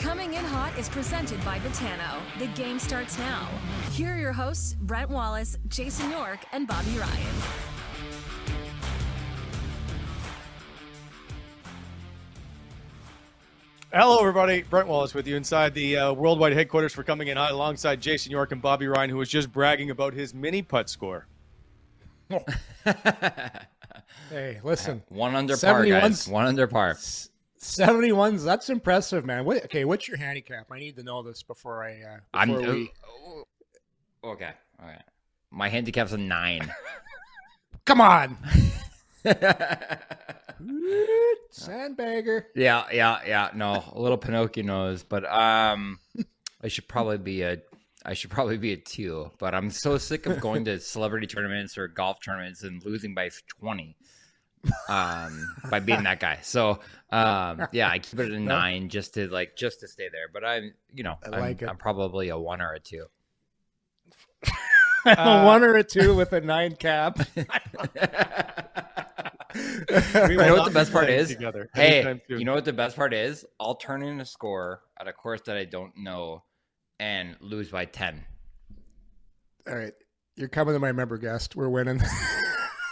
Coming in hot is presented by Botano. The game starts now. Here are your hosts, Brent Wallace, Jason York, and Bobby Ryan. Hello, everybody. Brent Wallace with you inside the uh, worldwide headquarters for coming in hot alongside Jason York and Bobby Ryan, who was just bragging about his mini putt score. Hey, listen. One under par, guys. One under par. 71's that's impressive, man. What, okay, what's your handicap? I need to know this before I uh I'm we... uh, okay. All right. My handicap's a nine. Come on. Sandbagger. yeah, yeah, yeah. No, a little Pinocchio nose, but um, I should probably be a. I should probably be a two, but I'm so sick of going to celebrity tournaments or golf tournaments and losing by 20 um by being that guy. So um yeah, I keep it at a nine just to like just to stay there. But I'm you know, I I'm, like. I'm probably a one or a two. a one or a two with a nine cap. We you know what the best part is? Together Hey, you know what the best part is? I'll turn in a score at a course that I don't know and lose by 10. All right. You're coming to my member guest. We're winning.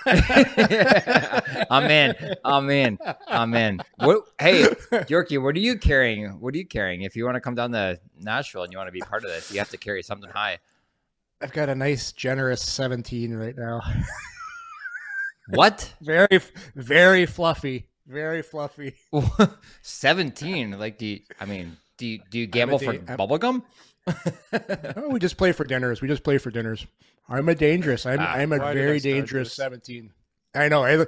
I'm in. I'm in. I'm in. What, hey, Yorkie, what are you carrying? What are you carrying? If you want to come down to Nashville and you want to be part of this, you have to carry something high. I've got a nice generous 17 right now. What? Very very fluffy. Very fluffy. 17? Like, do you, I mean, do you, do you gamble for da- bubblegum? Oh, we just play for dinners. We just play for dinners. I'm a dangerous. I'm Ah, I'm a I very dangerous? 17. I know. I,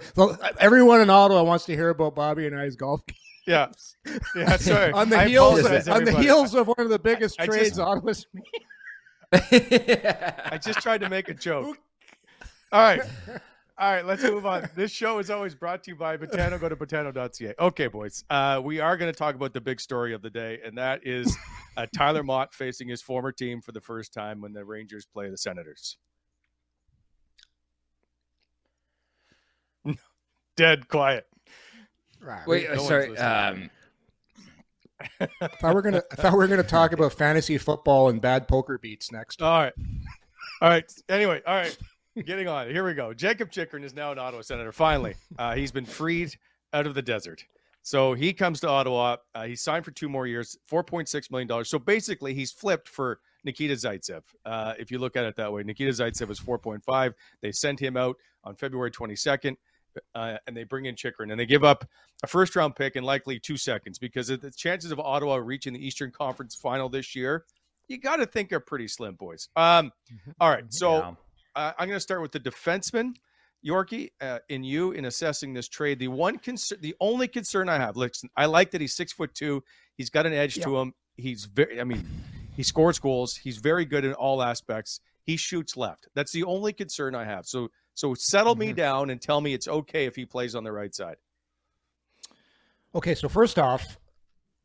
everyone in Ottawa wants to hear about Bobby and I's golf game. yeah, yeah. Sorry. on the I heels apologize, on the heels of one of the biggest I just- trades Ottawa's made. I just tried to make a joke. All right. All right, let's move on. This show is always brought to you by Botano. Go to botano.ca. Okay, boys. Uh, we are going to talk about the big story of the day, and that is uh, Tyler Mott facing his former team for the first time when the Rangers play the Senators. Dead quiet. Right. Wait, No sorry. Um, I thought we're gonna I thought we were gonna talk about fantasy football and bad poker beats next. All right. All right. Anyway, all right. Getting on. Here we go. Jakob Chychrun is now an Ottawa Senator. Finally, uh, he's been freed out of the desert. So he comes to Ottawa. Uh, he signed for two more years, $4.6 million. So basically, he's flipped for Nikita Zaitsev. Uh, if you look at it that way, Nikita Zaitsev was 4.5. They sent him out on February 22nd. Uh, and they bring in Chychrun, and they give up a first round pick in likely two seconds because the chances of Ottawa reaching the Eastern Conference final this year, you got to think are pretty slim, boys. Um, all right, so Yeah. Uh, I'm going to start with the defenseman, Yorkie. Uh, in you in assessing this trade, the one concern, the only concern I have, listen, I like that he's six foot two. He's got an edge to him. He's very, I mean, he scores goals. He's very good in all aspects. He shoots left. That's the only concern I have. So, so settle me down and tell me it's okay if he plays on the right side. Okay, so first off,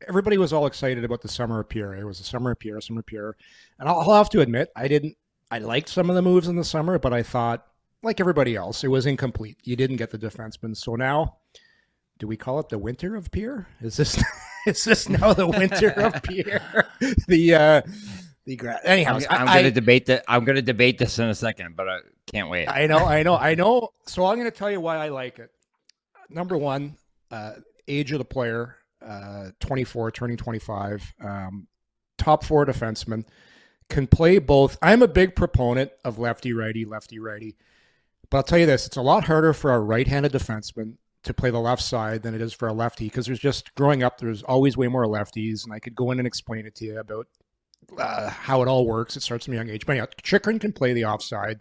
everybody was all excited about the summer of Pierre. It was the summer of Pierre, summer of Pierre, and I'll, I'll have to admit, I didn't. I liked some of the moves in the summer, but I thought, like everybody else, it was incomplete. You didn't get the defenseman, so now, do we call it the winter of Pierre? Is this is this now the winter of Pierre? the uh, the gra- anyhow, I'm, I'm gonna debate that. I'm gonna debate this in a second, but I can't wait. I know, I know, I know. So I'm going to tell you why I like it. Number one, uh, age of the player, uh, 24, turning 25, um, top four defenseman, can play both. I'm a big proponent of lefty righty, lefty righty. But I'll tell you this it's a lot harder for a right handed defenseman to play the left side than it is for a lefty because there's just growing up, there's always way more lefties. And I could go in and explain it to you about uh, how it all works. It starts from a young age. But anyhow, Chychrun can play the offside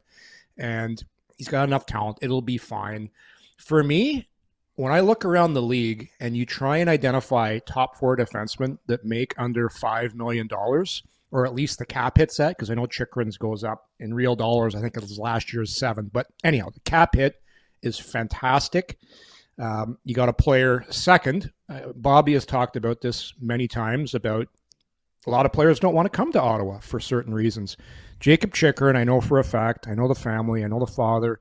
and he's got enough talent. It'll be fine. For me, when I look around the league and you try and identify top four defensemen that make under $5 million, or at least the cap hit set, because I know Chychrun's goes up in real dollars. I think it was last year's seven. But anyhow, the cap hit is fantastic. Um, you got a player second. Uh, Bobby has talked about this many times about a lot of players don't want to come to Ottawa for certain reasons. Jakob Chychrun, I know for a fact, I know the family, I know the father,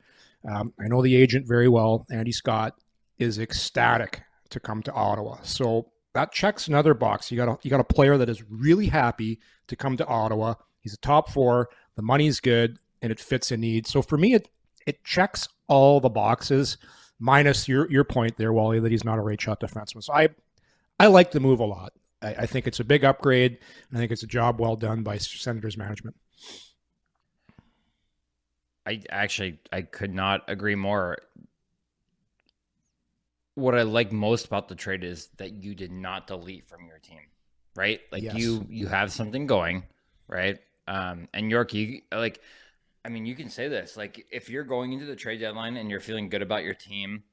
um, I know the agent very well. Andy Scott is ecstatic to come to Ottawa. So that checks another box. You got a, you got a player that is really happy to come to Ottawa. He's a top four. The money's good and it fits a need. So for me, it it checks all the boxes, minus your your point there, Wally, that he's not a right shot defenseman. So I I like the move a lot. I, I think it's a big upgrade. I think it's a job well done by Senators management. I actually I could not agree more. What I like most about the trade is that you did not delete from your team, right? Like Yes. you you have something going, right? Um, and York, you like, I mean, you can say this like if you're going into the trade deadline and you're feeling good about your team,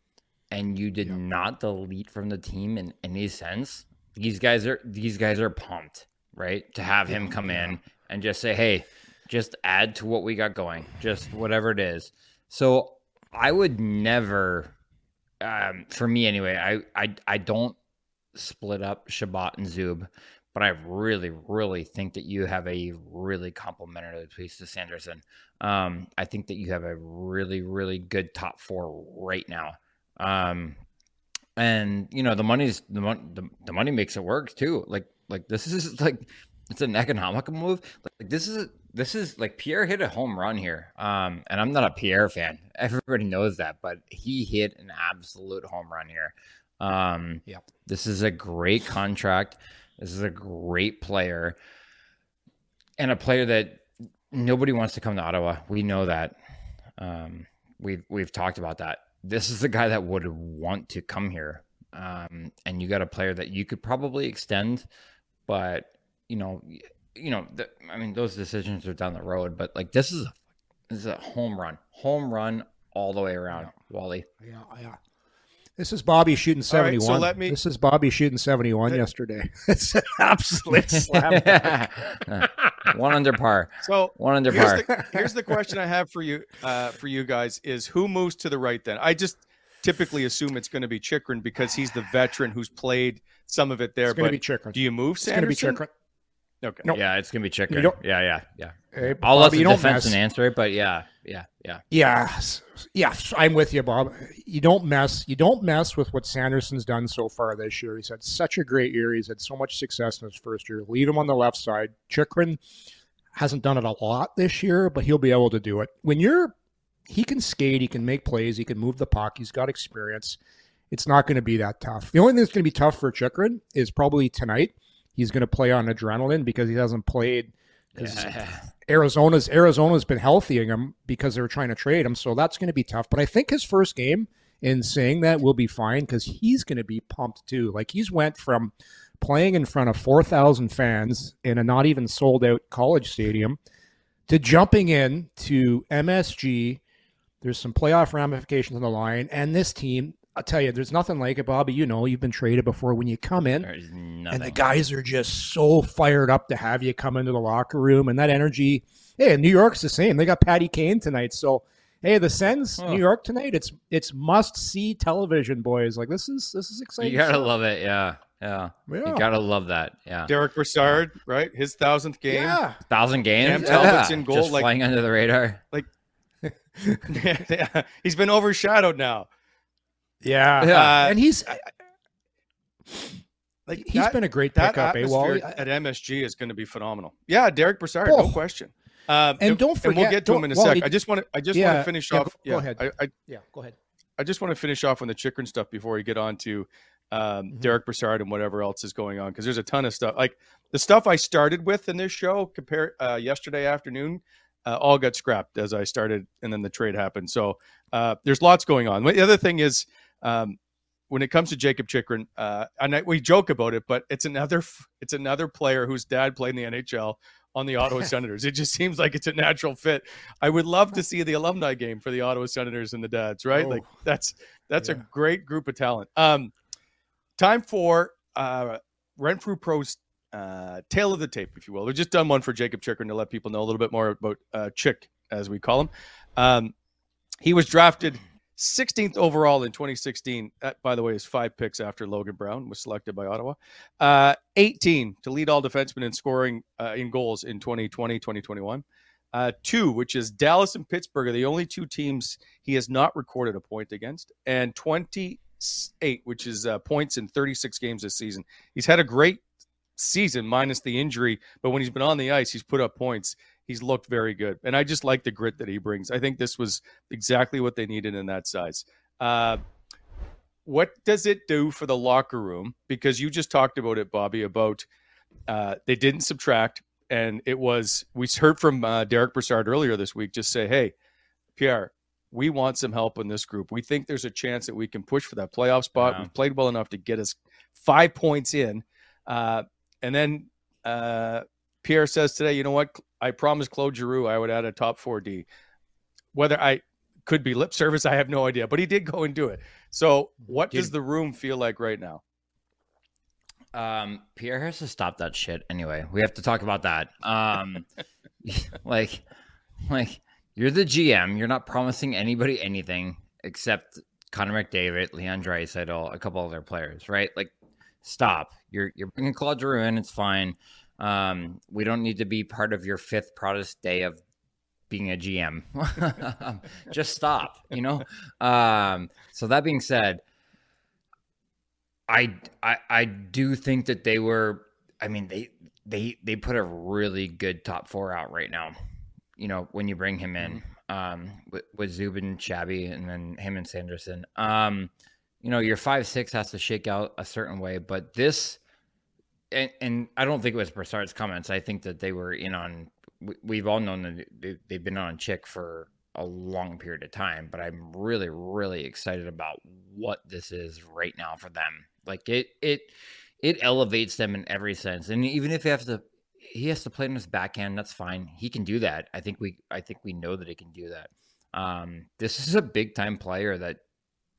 and you did not delete from the team in any sense, these guys are these guys are pumped, right? To have him come in and just say, hey, just add to what we got going, just whatever it is. So I would never, um, for me anyway, I, I I don't split up Chabot and Zub, but I really, really think that you have a really complimentary piece to Sanderson. Um, I think that you have a really, really good top four right now. Um, and you know the money's the money the, the money makes it work too. Like like this is like it's an economical move. Like this is this is like Pierre hit a home run here. Um, and I'm not a Pierre fan. Everybody knows that, but he hit an absolute home run here. Um, Yeah. this is a great contract. This is a great player, and a player that nobody wants to come to Ottawa. We know that. Um, we've we've talked about that. This is the guy that would want to come here. Um, and you got a player that you could probably extend, but you know, you know, the, I mean, those decisions are down the road. But like, this is a, this is a home run, home run all the way around, Wally. Yeah, yeah. This is Bobby shooting All right, so 71. let me- This is Bobby shooting 71 yesterday. It's an absolute slam. One under par. So One under here's par. the, here's the question I have for you, uh, for you guys: is who moves to the right? Then I just typically assume it's going to be Chychrun because he's the veteran who's played some of it there. It's going but to be Chychrun. do you move It's going to be Sanderson? Chychrun. Okay. No. Yeah, it's gonna be You Chychrun. don't- Yeah, yeah, yeah. Hey, I'll let the defense mess. answer it, but yeah, yeah, yeah. Yeah, yeah, I'm with you, Bob. You don't mess. You don't mess with what Sanderson's done so far this year. He's had such a great year. He's had so much success in his first year. Lead him on the left side. Chychrun hasn't done it a lot this year, but he'll be able to do it. When you're, he can skate. He can make plays. He can move the puck. He's got experience. It's not going to be that tough. The only thing that's going to be tough for Chychrun is probably tonight. He's going to play on adrenaline because he hasn't played because Yeah. Arizona's Arizona's been healthying him because they were trying to trade him, so that's going to be tough. But I think his first game in saying that will be fine because he's going to be pumped too. Like he's went from playing in front of four thousand fans in a not even sold out college stadium to jumping in to MSG. There's some playoff ramifications on the line, and this team. I'll tell you, there's nothing like it, Bobby. You know, you've been traded before. When you come in, and the guys are just so fired up to have you come into the locker room and that energy. Hey, New York's the same. They got Patty Kane tonight, so hey, the Sens Oh. New York tonight. It's it's must see television, boys. Like this is this is exciting. you gotta stuff. love it. Yeah, yeah. Yeah. You gotta love that. Yeah. Derick Brassard, right? His thousandth game. Yeah, Thousand games. Cam Talbot's Yeah. in goal, Just like- flying under the radar. Like Yeah, He's been overshadowed now. Yeah, Yeah. Uh, and he's I- Like he's that- been a great that pickup. Eh, atmosphere Wally? at MSG is going to be phenomenal. Yeah, Derick Brassard, Oh. no question. Um, And don't forget we'll get to him in a Wally- sec. I just want to. I just Yeah, want to finish yeah, off. go- yeah, go ahead. I, I, yeah, go ahead. I just want to finish off on the Chychrun stuff before we get on to um, Mm-hmm. Derick Brassard and whatever else is going on because there's a ton of stuff. Like the stuff I started with in this show, compare uh, yesterday afternoon, uh, all got scrapped as I started, and then the trade happened. So uh, there's lots going on. The other thing is. Um, when it comes to Jakob Chychrun, uh, and I, we joke about it, but it's another it's another player whose dad played in the NHL on the Ottawa Senators. It just seems like it's a natural fit. I would love to see the alumni game for the Ottawa Senators and the dads, right? Like Oh. that's that's a great group of talent. Um, time for uh, Renfrew Pro's uh, tail of the tape, if you will. We've just done one for Jakob Chychrun to let people know a little bit more about uh, Chick, as we call him. Um, he was drafted 16th overall in 2016. That, by the way, is five picks after Logan Brown was selected by Ottawa. Uh, 18 to lead all defensemen in scoring uh, in goals in 2020, 2021. Uh, two, which is Dallas and Pittsburgh, are the only two teams he has not recorded a point against, and 28, which is uh, points in 36 games this season. He's had a great season minus the injury, but when he's been on the ice, he's put up points. He's looked very good, and I just like the grit that he brings. I think this was exactly what they needed in that size. Uh, what does it do for the locker room? Because you just talked about it, Bobby, about uh, they didn't subtract, and it was we heard from uh, Derick Brassard earlier this week. Just say, hey, Pierre, we want some help in this group. We think there's a chance that we can push for that playoff spot. Yeah. We've played well enough to get us five points in, uh, and then uh, Pierre says today, you know what? I promised Claude Giroux I would add a top four D. Whether I could be lip service, I have no idea, but he did go and do it. So, what does the room feel like right now? Um, Pierre has to stop that shit. Anyway, we have to talk about that. Um, like, like you're the GM. You're not promising anybody anything except Connor McDavid, Leon Draisaitl, a couple other players, right? Like, stop. You're you're bringing Claude Giroux in. It's fine. Um, we don't need to be part of your fifth proudest day of being a GM. Just stop. You know. Um, so that being said. I, I I do think that they were. I mean, they they they put a really good top four out right now. You know, when you bring him in, um, with, with Zubin, Shabby, and then him and Sanderson. Um, you know, your five six has to shake out a certain way, but this, and, and I don't think it was Brassard's comments. I think that they were in on. we- We've all known that they, they've been on Chick for a long period of time, but I'm really, really excited about what this is right now for them. Like it, it, it elevates them in every sense. And even if he has to, he has to play in his backhand. That's fine. He can do that. I think we, I think we know that he can do that. Um, this is a big time player that,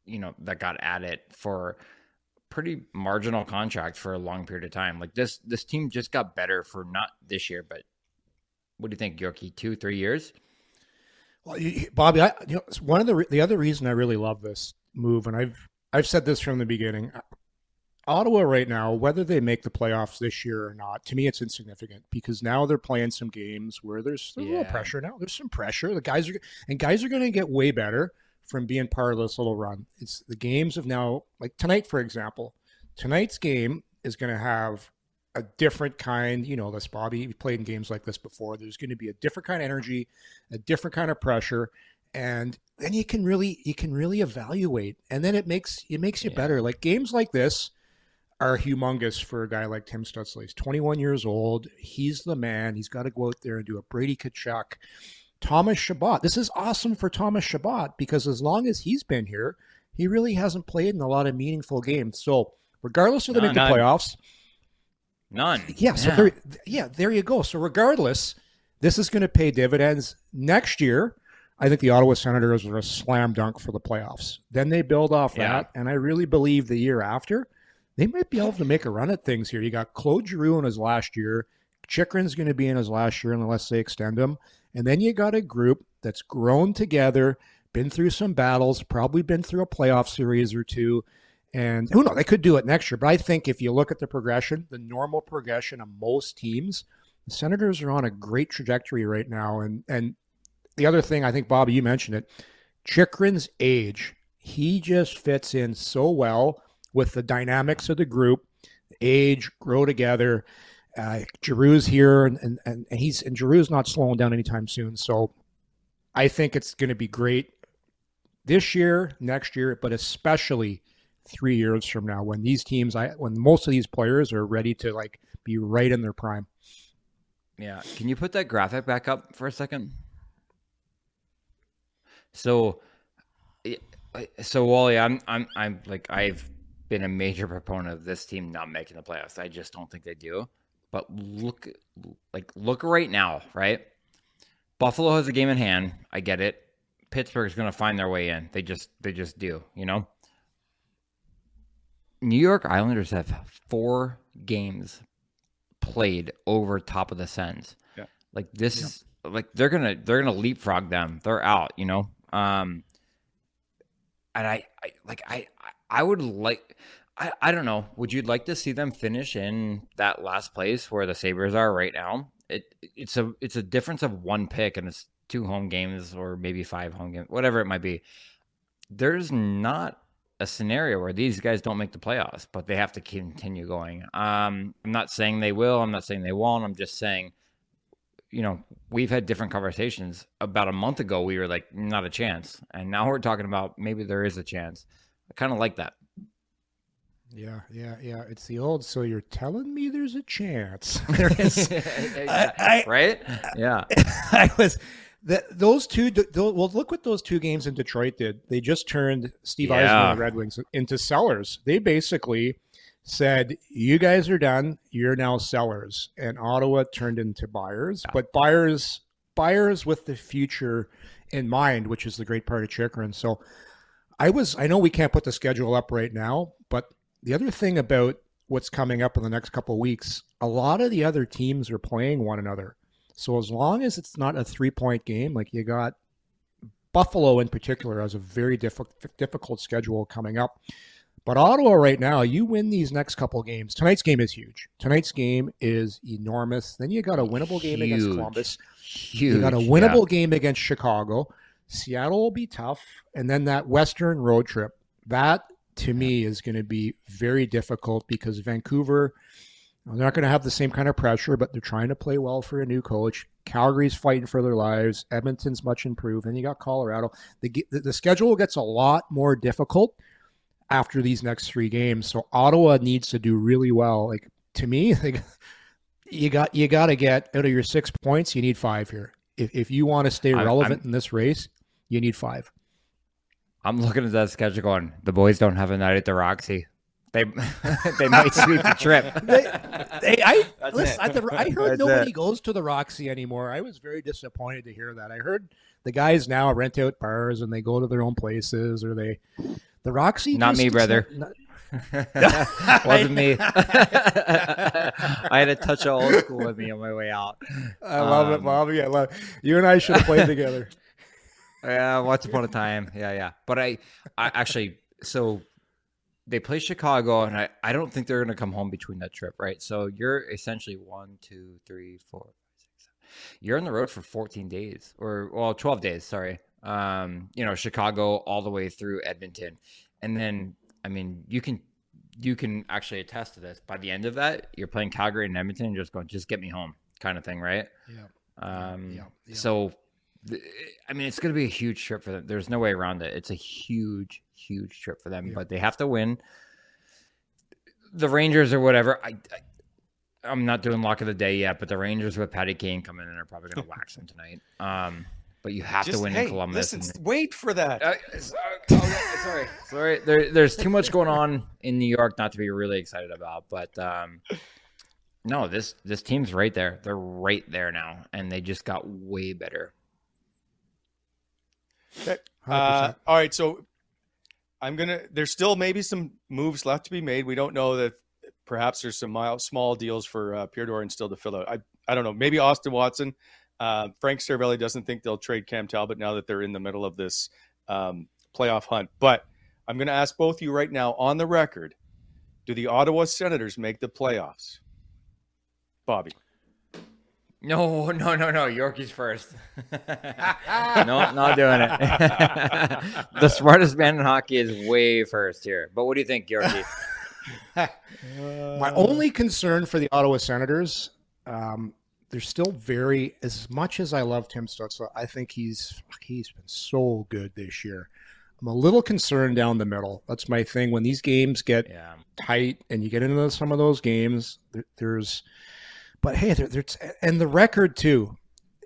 you know, that got at it for pretty marginal contract for a long period of time. Like this, this team just got better for not this year, but what do you think, Yorkie? Two, three years? Well, Bobby, I, you know, one of the the other reason I really love this move, and I've I've said this from the beginning. Uh, Ottawa right now, whether they make the playoffs this year or not, to me it's insignificant because now they're playing some games where there's, there's a little pressure now. There's some pressure. The guys are and guys are going to get way better from being part of this little run. It's the games of now, like tonight, for example. Tonight's game is going to have a different kind. You know, this Bobby played in games like this before. There's going to be a different kind of energy, a different kind of pressure, and then you can really you can really evaluate, and then it makes it makes you Yeah. better. Like games like this are humongous for a guy like Tim Stützle. He's 21 years old. He's the man. He's got to go out there and do a Brady Tkachuk. Thomas Chabot. This is awesome for Thomas Chabot because as long as he's been here, he really hasn't played in a lot of meaningful games. So regardless of the make the playoffs, none. Yeah. So there, yeah, there you go. So regardless, this is going to pay dividends next year. I think the Ottawa Senators are a slam dunk for the playoffs. Then they build off Yeah. that, and I really believe the year after they might be able to make a run at things here. You got Claude Giroux in his last year. Chychrun's going to be in his last year unless they extend him. And then you got a group that's grown together, been through some battles, probably been through a playoff series or two. And who knows, they could do it next year. But I think if you look at the progression, the normal progression of most teams, the Senators are on a great trajectory right now. And and the other thing, I think, Bobby, you mentioned it, Chychrun's age, he just fits in so well with the dynamics of the group, age, grow together. Uh, Giroux's here, and, and, and he's and Giroux's not slowing down anytime soon. So I think it's going to be great this year, next year, but especially three years from now when these teams, I when most of these players are ready to like be right in their prime. Yeah. Can you put that graphic back up for a second? So, so Wally, I'm, I'm, I'm like, I've been a major proponent of this team not making the playoffs. I just don't think they do. But look, like, look right now, right? Buffalo has a game in hand. I get it. Pittsburgh's going to find their way in. They just, they just do. You know. New York Islanders have four games played over top of the Sens. Yeah. Like this is like they're gonna they're gonna leapfrog them. They're out, you know. Um and I, I like I- I would like I, I don't know. Would you like to see them finish in that last place where the Sabres are right now? It it's a it's a difference of one pick and it's two home games or maybe five home games, whatever it might be. There's not a scenario where these guys don't make the playoffs, but they have to continue going. Um, I'm not saying they will. I'm not saying they won't. I'm just saying, you know, we've had different conversations. About a month ago, we were like, not a chance, and now we're talking about maybe there is a chance. I kind of like that. Yeah, yeah, yeah. It's the old. So you're telling me there's a chance? there is. I- I- right? Yeah. I was that those two. Well, look what those two games in Detroit did. They just turned Steve Yeah. and the Red Wings into sellers. They basically said, "You guys are done. You're now sellers." And Ottawa turned into buyers, but buyers, buyers with the future in mind, which is the great part of Chychrun. So, I was. I know we can't put the schedule up right now, but the other thing about what's coming up in the next couple of weeks, a lot of the other teams are playing one another. So as long as it's not a three point game, like you got Buffalo in particular has a very difficult difficult schedule coming up. But Ottawa right now, you win these next couple of games. Tonight's game is huge. Tonight's game is enormous. Then you got a winnable game against Columbus. Huge. You got a winnable game against Chicago. Seattle will be tough, and then that Western road trip. That to me is going to be very difficult because Vancouver, they're not going to have the same kind of pressure, but they're trying to play well for a new coach. Calgary's fighting for their lives. Edmonton's much improved, and you got Colorado. The the, the schedule gets a lot more difficult after these next three games. So Ottawa needs to do really well. Like to me, like you got you got to get out of your six points. You need five here. If if you want to stay I'm- relevant I'm- in this race, you need five. I'm looking at that schedule going, the boys don't have a night at the Roxy. They they might sweep the trip. They, they, I That's listen. I, the, I heard That's nobody it. goes to the Roxy anymore. I was very disappointed to hear that. I heard the guys now rent out bars and they go to their own places, or they the Roxy. Not just- me, brother. not- Wasn't me. I had a touch of old school with me on my way out. I love it, Um, Bobby. I love you and I should have played together. Yeah, once upon a time. Yeah, yeah. But I, I actually, so they play Chicago, and I, I don't think they're going to come home between that trip, right? So you're essentially one, two, three, four, five, six, seven. You're on the road for 14 days, or well, 12 days. Sorry. Um, you know, Chicago all the way through Edmonton, and then I mean, you can you can actually attest to this. By the end of that, you're playing Calgary and Edmonton, and just going, just get me home, kind of thing, right? Yeah. Um, yeah, yeah. So, I mean, it's going to be a huge trip for them. There's no way around it. It's a huge, huge trip for them, Yeah. but they have to win. the Rangers or whatever. I, I I'm not doing lock of the day yet, but the Rangers with Patty Kane coming in are probably going to wax them tonight. Um, but you have Just, to win hey, in Columbus. listen, and- wait for that. Uh, sorry, oh, sorry, sorry. There, there's too much going on in New York not to be really excited about. But um, no, this this team's right there. They're right there now, and they just got way better. Okay. Uh, all right, so I'm gonna. There's still maybe some moves left to be made. We don't know that. Perhaps there's some mild, small deals for uh, Pierre Dorion still to fill out. I I don't know. Maybe Austin Watson. Uh, Frank Seravalli doesn't think they'll trade Cam Talbot now that they're in the middle of this um, playoff hunt. But I'm going to ask both of you right now on the record: Do the Ottawa Senators make the playoffs? Bobby. No, no, no, no. Yorkie's first. no, not doing it. the smartest man in hockey is way first here. But what do you think, Yorkie? My only concern for the Ottawa Senators, um, they're still very. As much as I love Tim Stützle, I think he's he's been so good this year. I'm a little concerned down the middle. That's my thing. When these games get Yeah. tight and you get into some of those games, there, there's. But hey, there, there's and the record too.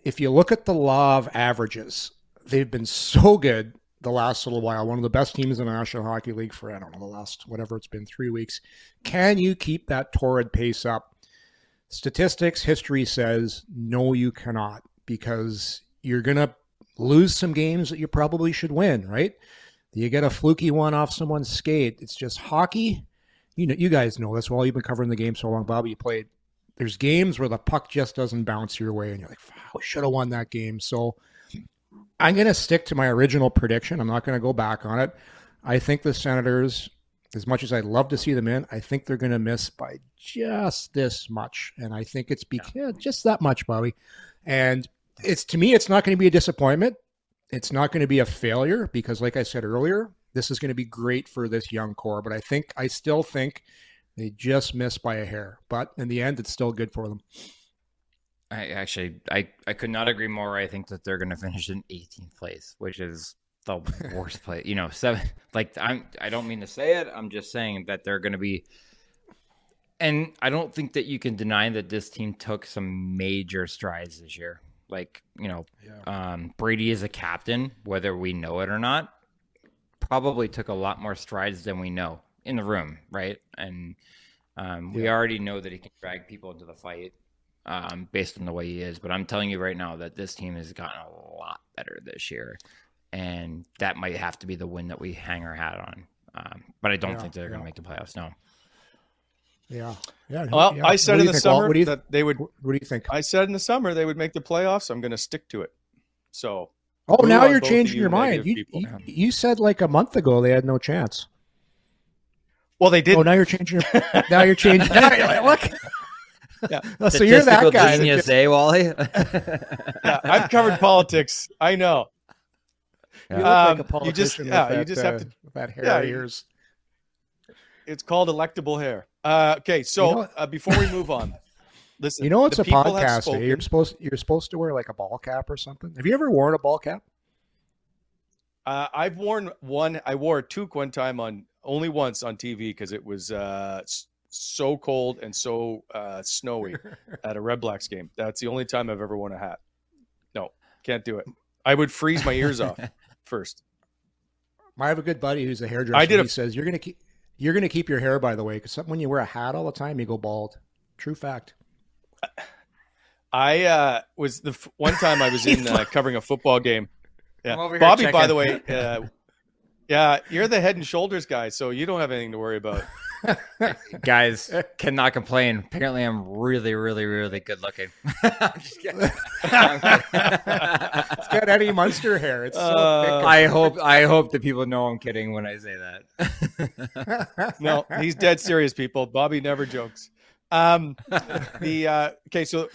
If you look at the law of averages, they've been so good the last little while. One of the best teams in the National Hockey League for I don't know the last whatever it's been three weeks. Can you keep that torrid pace up? Statistics, history says no, you cannot because you're gonna lose some games that you probably should win. Right? You get a fluky one off someone's skate. It's just hockey. You know, you guys know this. Well, you've been covering the game so long, Bobby. You played. There's games where the puck just doesn't bounce your way, and you're like, "Wow, should have won that game." So I'm going to stick to my original prediction. I'm not going to go back on it. I think the Senators, as much as I'd love to see them in, I think they're going to miss by just this much, and I think it's because yeah, just that much, Bobby. And it's to me, it's not going to be a disappointment. It's not going to be a failure because, like I said earlier, this is going to be great for this young core. But I think I still think they just missed by a hair. But in the end, it's still good for them. I actually, I, I could not agree more. I think that they're going to finish in 18th place, which is the worst place. You know, seven. Like I'm, I don't mean to say it. I'm just saying that they're going to be. And I don't think that you can deny that this team took some major strides this year. Like you know, um, Brady is a captain, whether we know it or not. Probably took a lot more strides than we know in the room, right? And um, we already know that he can drag people into the fight um, based on the way he is. But I'm telling you right now that this team has gotten a lot better this year, and that might have to be the win that we hang our hat on. Um, but I don't Yeah, think they're going to make the playoffs. No. Yeah, yeah. Well, yeah. I said What in the think, summer What do you, that they would. what do you think? I said in the summer they would make the playoffs. I'm going to stick to it. So Oh, now you're changing you your mind. You, you you said like a month ago they had no chance. Well, they did. Oh, now you're changing. Your, now you're changing. Now you're like, look. Yeah. Oh, so you're that guy. that genius, just- eh, Wally? yeah, I've covered politics. I know. You look Um, like a you just- politician. yeah, with you that, just have uh, to- that hair yeah, of you- yours. It's called electable hair. Uh, okay, so You know uh, before we move on, listen. You know it's a people have podcast. eh? You're supposed you're supposed to wear like a ball cap or something. Have you ever worn a ball cap? Uh, I've worn one. I wore a toque one time on only once on TV because it was uh, so cold and so uh, snowy at a Red Blacks game. That's the only time I've ever worn a hat. No, can't do it. I would freeze my ears off first. I have a good buddy who's a hairdresser. I did a- he says you're gonna keep you're gonna keep your hair by the way because when you wear a hat all the time you go bald. True fact. I uh, was the f- one time I was in uh, covering a football game. Yeah, here Bobby. By the way, uh, yeah, you're the head and shoulders guy, so you don't have anything to worry about. Guys, cannot complain. Apparently, I'm really, really, really good looking. I'm just kidding. I'm kidding. It's got Eddie Munster hair. It's so Uh, I hope I hope that people know I'm kidding when I say that. no, he's dead serious, people. Bobby never jokes. Um, the uh, okay, so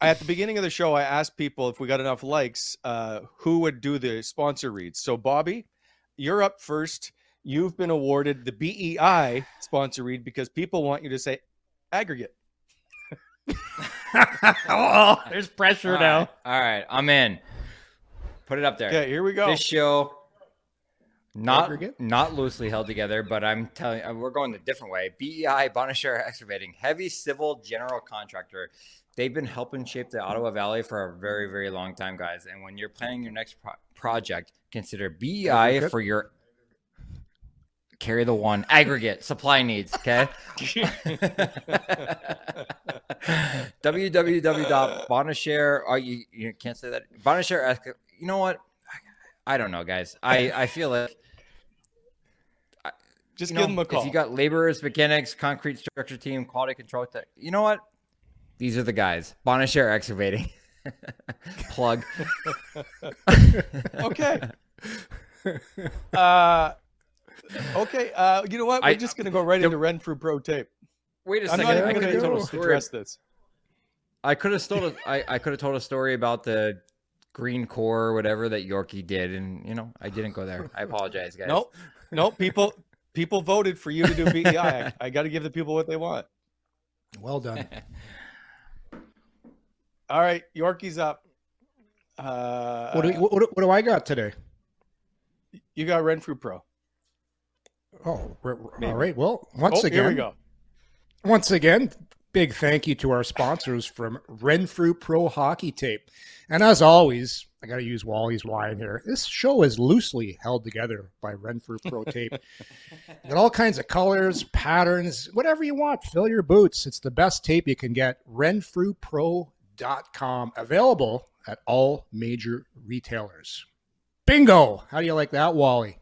at the beginning of the show, I asked people if we got enough likes, uh, who would do the sponsor reads. So, Bobby, you're up first. You've been awarded the BEI sponsor read because people want you to say aggregate. oh, there's pressure now. All right, I'm in. Put it up there. Okay, here we go. This show not aggregate? not loosely held together, but I'm telling uh, we're going a different way. BEI Bonnechere Excavating, heavy civil general contractor. They've been helping shape the Ottawa Valley for a very very long time, guys. And when you're planning your next pro- project, consider BEI Aggregate? for your carry the one aggregate supply needs. Okay. www.bonnechere. Oh, uh, you you can't say that. Bonnechere. Exca- You know what? I don't know, guys. I I feel like Just you give know, them a call. If you got laborers, mechanics, concrete structure team, quality control tech, you know what? These are the guys. Bonnechere Excavating. Plug. okay. Uh, okay. Uh, you know what? We're I- just gonna go right the- into Renfrew Pro Tape. Wait a I'm second. not I even gonna have told a story. address this. I could have told. A, I, I could have told a story about the green core or whatever that Yorkie did, and you know I didn't go there. I apologize, guys. Nope. Nope. People people voted for you to do BEI. I, I got to give the people what they want. Well done. All right, Yorkie's up. Uh, what, do, what, what do I got today? you got Renfrew Pro. Oh, all right. Well, once oh, again, here we go. Once again, big thank you to our sponsors from Renfrew Pro Hockey Tape. And as always, I got to use Wally's line here. This show is loosely held together by Renfrew Pro Tape. Got all kinds of colors, patterns, whatever you want. Fill your boots. It's the best tape you can get. RenfrewPro.com. Available at all major retailers. Bingo! How do you like that, Wally?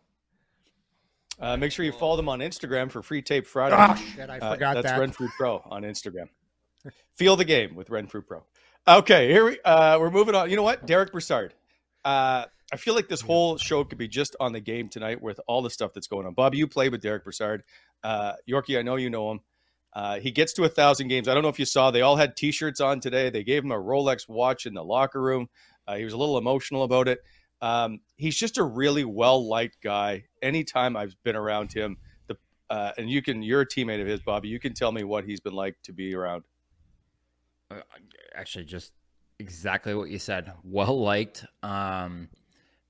Uh, make sure you follow them on Instagram for Free Tape Friday. Oh, shit, I Uh, forgot that's that. Renfrew Pro on Instagram. Feel the game with Renfrew Pro. Okay, here we uh, we're moving on. You know what, Derick Brassard. Uh, I feel like this whole show could be just on the game tonight with all the stuff that's going on. Bob, you played with Derick Brassard. Uh, Yorkie, I know you know him. Uh, he gets to a thousand games. I don't know if you saw. They all had T-shirts on today. They gave him a Rolex watch in the locker room. Uh, he was a little emotional about it. Um, he's just a really well liked guy. Anytime I've been around him, the uh, and you can you're a teammate of his, Bobby. You can tell me what he's been like to be around. Uh, actually just exactly what you said well liked um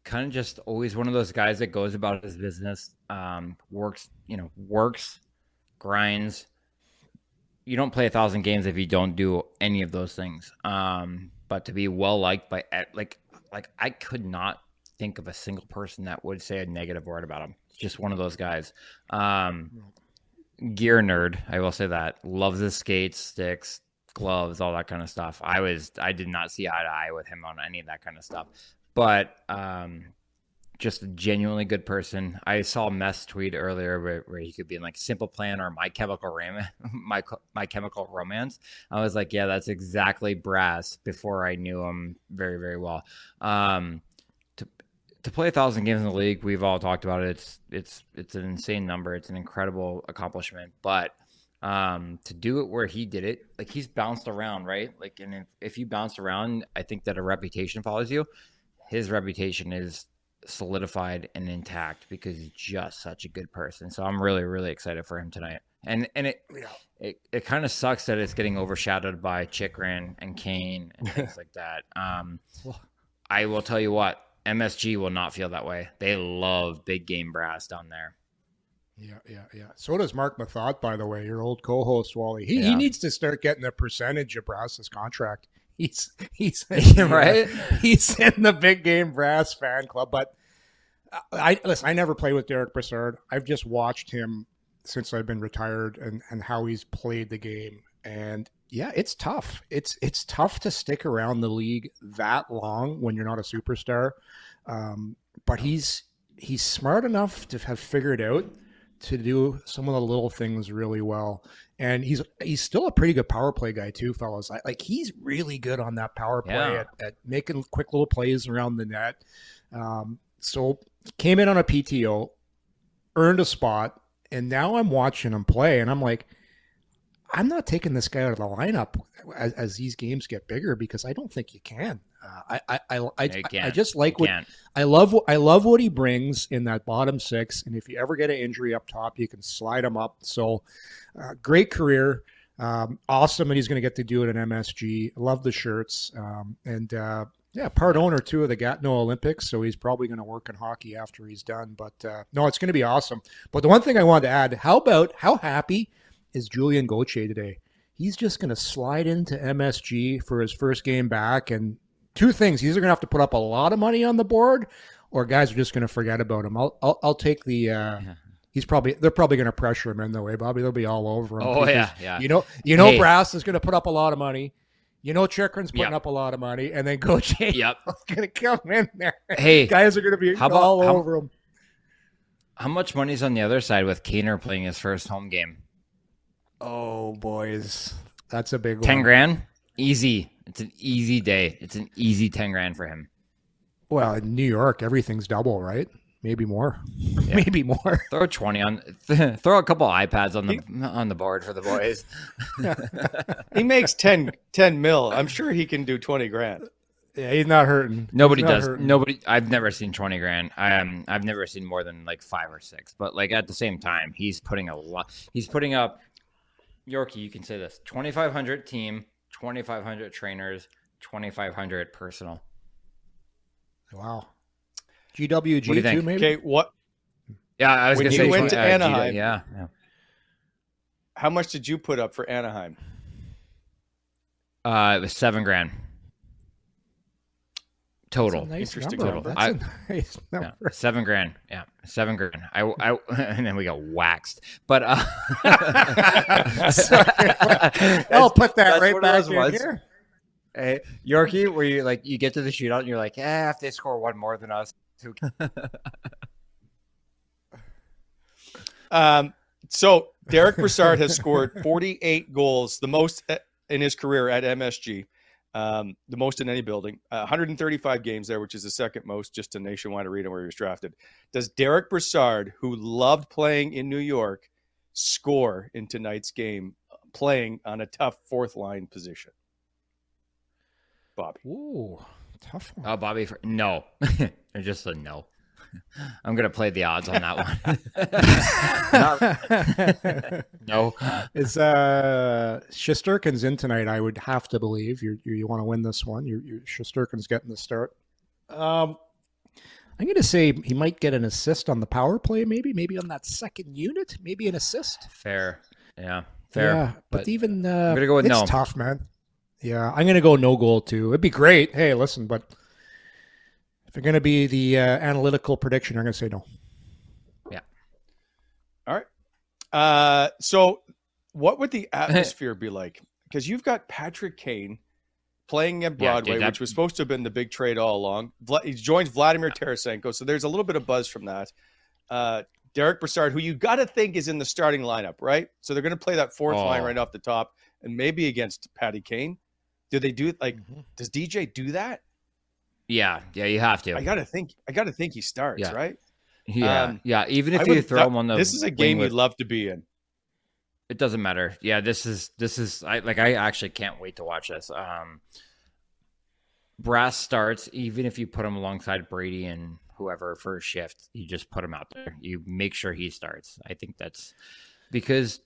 kind of just always one of those guys that goes about his business um works you know works grinds you don't play a thousand games if you don't do any of those things um but to be well liked by like like i could not think of a single person that would say a negative word about him just one of those guys um gear nerd i will say that loves his skates sticks gloves, all that kind of stuff. I was I did not see eye to eye with him on any of that kind of stuff. But um just a genuinely good person. I saw Mess tweet earlier where, where he could be in like Simple Plan or My Chemical Romance. My My Chemical Romance. I was like, yeah, that's exactly Brass. Before I knew him very very well. Um, to to play a thousand games in the league, we've all talked about it. It's it's it's an insane number. It's an incredible accomplishment, but um to do it where he did it like he's bounced around right like and if, if you bounce around i think that a reputation follows you his reputation is solidified and intact because he's just such a good person so i'm really really excited for him tonight and and it it, it kind of sucks that it's getting overshadowed by chychrun and kane and things like that um i will tell you what msg will not feel that way they love big game brass down there Yeah, yeah, yeah. So does Marc Methot, by the way, your old co-host Wally. He, he needs to start getting a percentage of Brass's contract. He's he's Right? He's in the big game Brass fan club. But I listen. I never played with Derick Brassard. I've just watched him since I've been retired and and how he's played the game. And yeah, it's tough. It's it's tough to stick around the league that long when you're not a superstar. Um, but he's he's smart enough to have figured out to do some of the little things really well. And he's he's still a pretty good power play guy too, fellas. I, like he's really good on that power play Yeah. at, at making quick little plays around the net. Um, so came in on a PTO, earned a spot, and now I'm watching him play, and I'm like, I'm not taking this guy out of the lineup as, as these games get bigger because I don't think you can. Uh, I, I, I, I, I just like what. I love what I love what he brings in that bottom six, and if you ever get an injury up top, you can slide him up. So, uh, great career, um, awesome, and he's going to get to do it in MSG. Love the shirts, um, and uh, Yeah, part owner too of the Gatineau Olympics, so he's probably going to work in hockey after he's done. But uh, no, it's going to be awesome. But the one thing I wanted to add: how about how happy is Julien Gauthier today? He's just going to slide into MSG for his first game back, and two things: he's either going to have to put up a lot of money on the board, or guys are just going to forget about him. I'll I'll, I'll take the. Uh, He's probably they're probably going to pressure him in the way, Bobby. They'll be all over him. Oh, yeah, yeah. You know, you know, Hey. Brass is going to put up a lot of money. You know, Chychrun's putting Yep. up a lot of money, and then Gauthier Yep. is going to come in there. Hey, Guys are going to be How about- all how- over him. how much money's on the other side with Kaner playing his first home game? Oh, boys, that's a big Ten one. grand, easy. It's an easy day. It's an easy ten grand for him. Well, in New York, everything's double, right? Maybe more. Maybe more. Throw twenty on. throw a couple iPads on the on the board for the boys. He makes 10, 10 mil. I'm sure he can do 20 grand. Yeah, he's not hurting. Nobody not does. hurting. Nobody. I've never seen twenty grand. I, um, I've never seen more than like five or six. But like at the same time, he's putting a lot. He's putting up. Yorkie, you can say this: twenty five hundred team, twenty five hundred trainers, twenty five hundred personal. Wow. GWG What do you too, think? maybe. Okay, what? Yeah, I was When gonna you say went 20 to uh, Gita- Anaheim- yeah, yeah. How much did you put up for Anaheim? Uh, it was seven grand total. That's a nice Interesting number. number. That's a nice Yeah, number. seven grand. Yeah, seven grand. I, I and then we got waxed. But uh, I'll put that that's right one of back those in ones. here. Hey, Yorkie, where you like you get to the shootout and you're like, eh, if they score one more than us, who cares?" Um, so Derick Brassard has scored 48 goals, the most uh, in his career at MSG, um, the most in any building. Uh, 135 games there, which is the second most just to Nationwide Arena where he was drafted. Does Derick Brassard, who loved playing in New York, score in tonight's game, playing on a tough fourth line position? Bobby. Ooh, tough one. oh, Bobby, for, no, I just a no. I'm gonna play the odds on that one. no, Is uh Shesterkin's in tonight? I would have to believe you. You, you want to win this one? You, you Shesterkin's getting the start. Um, I'm going to say he might get an assist on the power play. Maybe, maybe on that second unit. Maybe an assist. fair. Yeah, fair. Yeah, but, even uh, gonna go with it's no. tough, man. Yeah, I'm gonna go no goal too. It'd be great. Hey, listen, but if you're gonna be the uh, analytical prediction, I'm gonna say no. Yeah. All right. Uh, so, what would the atmosphere be like? Because you've got Patrick Kane playing at Yeah, Broadway, dude, that- which was supposed to have been the big trade all along. Vla- he joins Vladimir Tarasenko, so there's a little bit of buzz from that. Uh, Derick Brassard, who you got to think is in the starting lineup, right? So they're going to play that fourth line Oh. right off the top, and maybe against Patty Kane. Do they do it like? Mm-hmm. Does DJ do that? Yeah, yeah, you have to. I got to think. I got to think he starts, Yeah. right? yeah, um, yeah. Even I if you would- throw that- him on the this is a game with- you'd love to be in. it doesn't matter. Yeah, this is this is I like I actually can't wait to watch this. Um Brass starts even if you put him alongside Brady and whoever for a shift, you just put him out there. You make sure he starts. I think that's because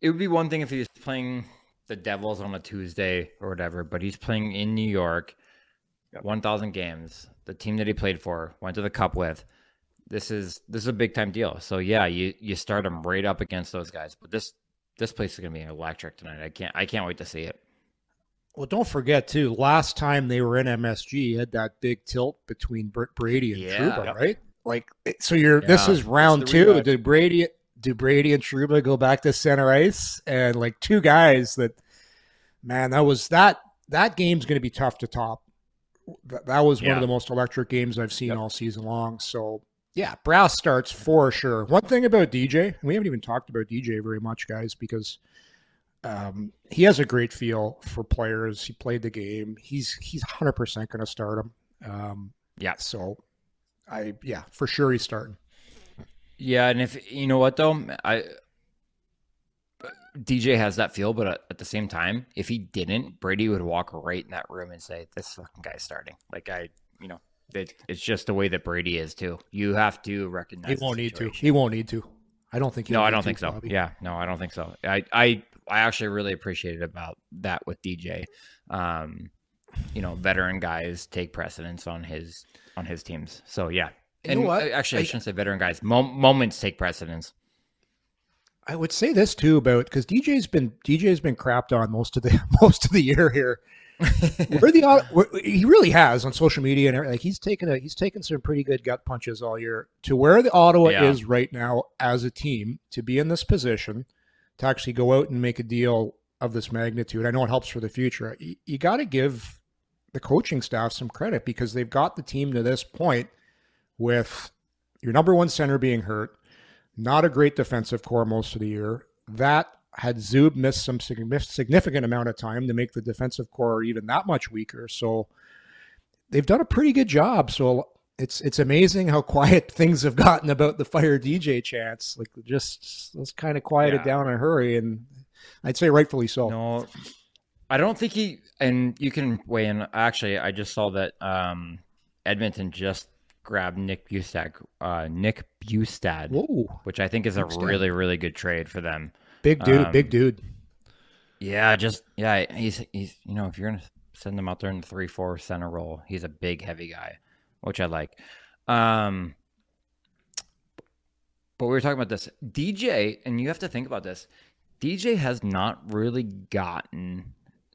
it would be one thing if he was playing the Devils on a Tuesday or whatever, but he's playing in New York, Yep. 1000 games, the team that he played for, went to the cup with. This is this is a big time deal. So yeah, you you start him right up against those guys. But this this place is gonna be electric tonight. I can't I can't wait to see it. Well, don't forget too. Last time they were in MSG, you had that big tilt between Brady and Yeah. Trouba, Yep. right? Like, so you're this is round the two. Do Brady, do Brady and Trouba go back to center ice? And like two guys that, man, that was that that game's going to be tough to top. That, that was one of the most electric games I've seen Yep. all season long. So yeah, Brass starts for sure. One thing about DJ, we haven't even talked about DJ very much, guys, because um, he has a great feel for players. He played the game. He's he's hundred percent going to start him. Um, Yeah. So, I yeah for sure he's starting. Yeah, and if you know what though, I DJ has that feel, but at, at the same time, if he didn't, Brady would walk right in that room and say, "This fucking guy's starting." Like I, you know, it, it's just the way that Brady is too. You have to recognize. He won't need to. He won't need to. I don't think. No, I don't to, think so. Bobby. Yeah, no, I don't think so. I, I, I actually really appreciated about that with DJ. Um, you know, veteran guys take precedence on his on his teams. So yeah, You and know what? actually, I, I- shouldn't say veteran guys. Mom- moments take precedence. I would say this too about because DJ's been DJ's been crapped on most of the most of the year here. We're the we're- he really has on social media and everything. Like he's taken a he's taken some pretty good gut punches all year to where the Ottawa Yeah. is right now as a team to be in this position to actually go out and make a deal of this magnitude. I know it helps for the future. You, you got to give the coaching staff some credit because they've got the team to this point with your number one center being hurt, not a great defensive core most of the year. That had Zub missed some significant amount of time to make the defensive core even that much weaker. So they've done a pretty good job. So it's it's amazing how quiet things have gotten about the fire DJ chance. Like just let's kind of quiet it down in a hurry, and I'd say rightfully so. No, I don't think he. And you can weigh in. Actually, I just saw that um, Edmonton just grabbed Nick Bjugstad. Uh, Nick Bjugstad, Whoa, which I think is a Bjugstad. really, really good trade for them. big dude, Um, big dude. Yeah, just yeah, he's he's you know if you're gonna send him out there in the three four center role, he's a big heavy guy, which I like. Um, but we were talking about this DJ, and you have to think about this. DJ has not really gotten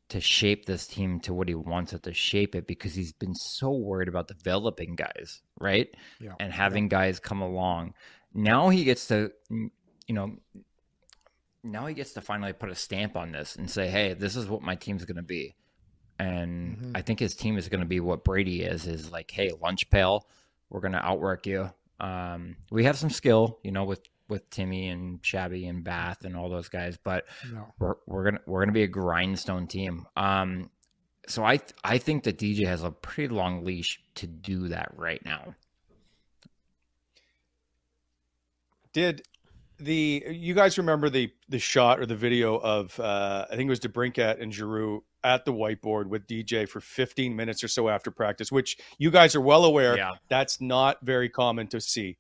to shape this team to what he wants it to shape it because he's been so worried about developing guys, right? Yeah. And having guys come along. Now he gets to, you know, now he gets to finally put a stamp on this and say, "Hey, this is what my team's going to be." And Mhm. I think his team is going to be what Brady is is like, "Hey, lunch pail, we're going to outwork you." Um, we have some skill, you know, with with Timmy and Shabby and Bath and all those guys, but No. we're we're gonna we're gonna be a grindstone team. Um, so I I think that DJ has a pretty long leash to do that right now. Did the you guys remember the the shot or the video of uh, I think it was DeBrincat and Giroux at the whiteboard with DJ for 15 minutes or so after practice, which you guys are well aware Yeah. that's not very common to see.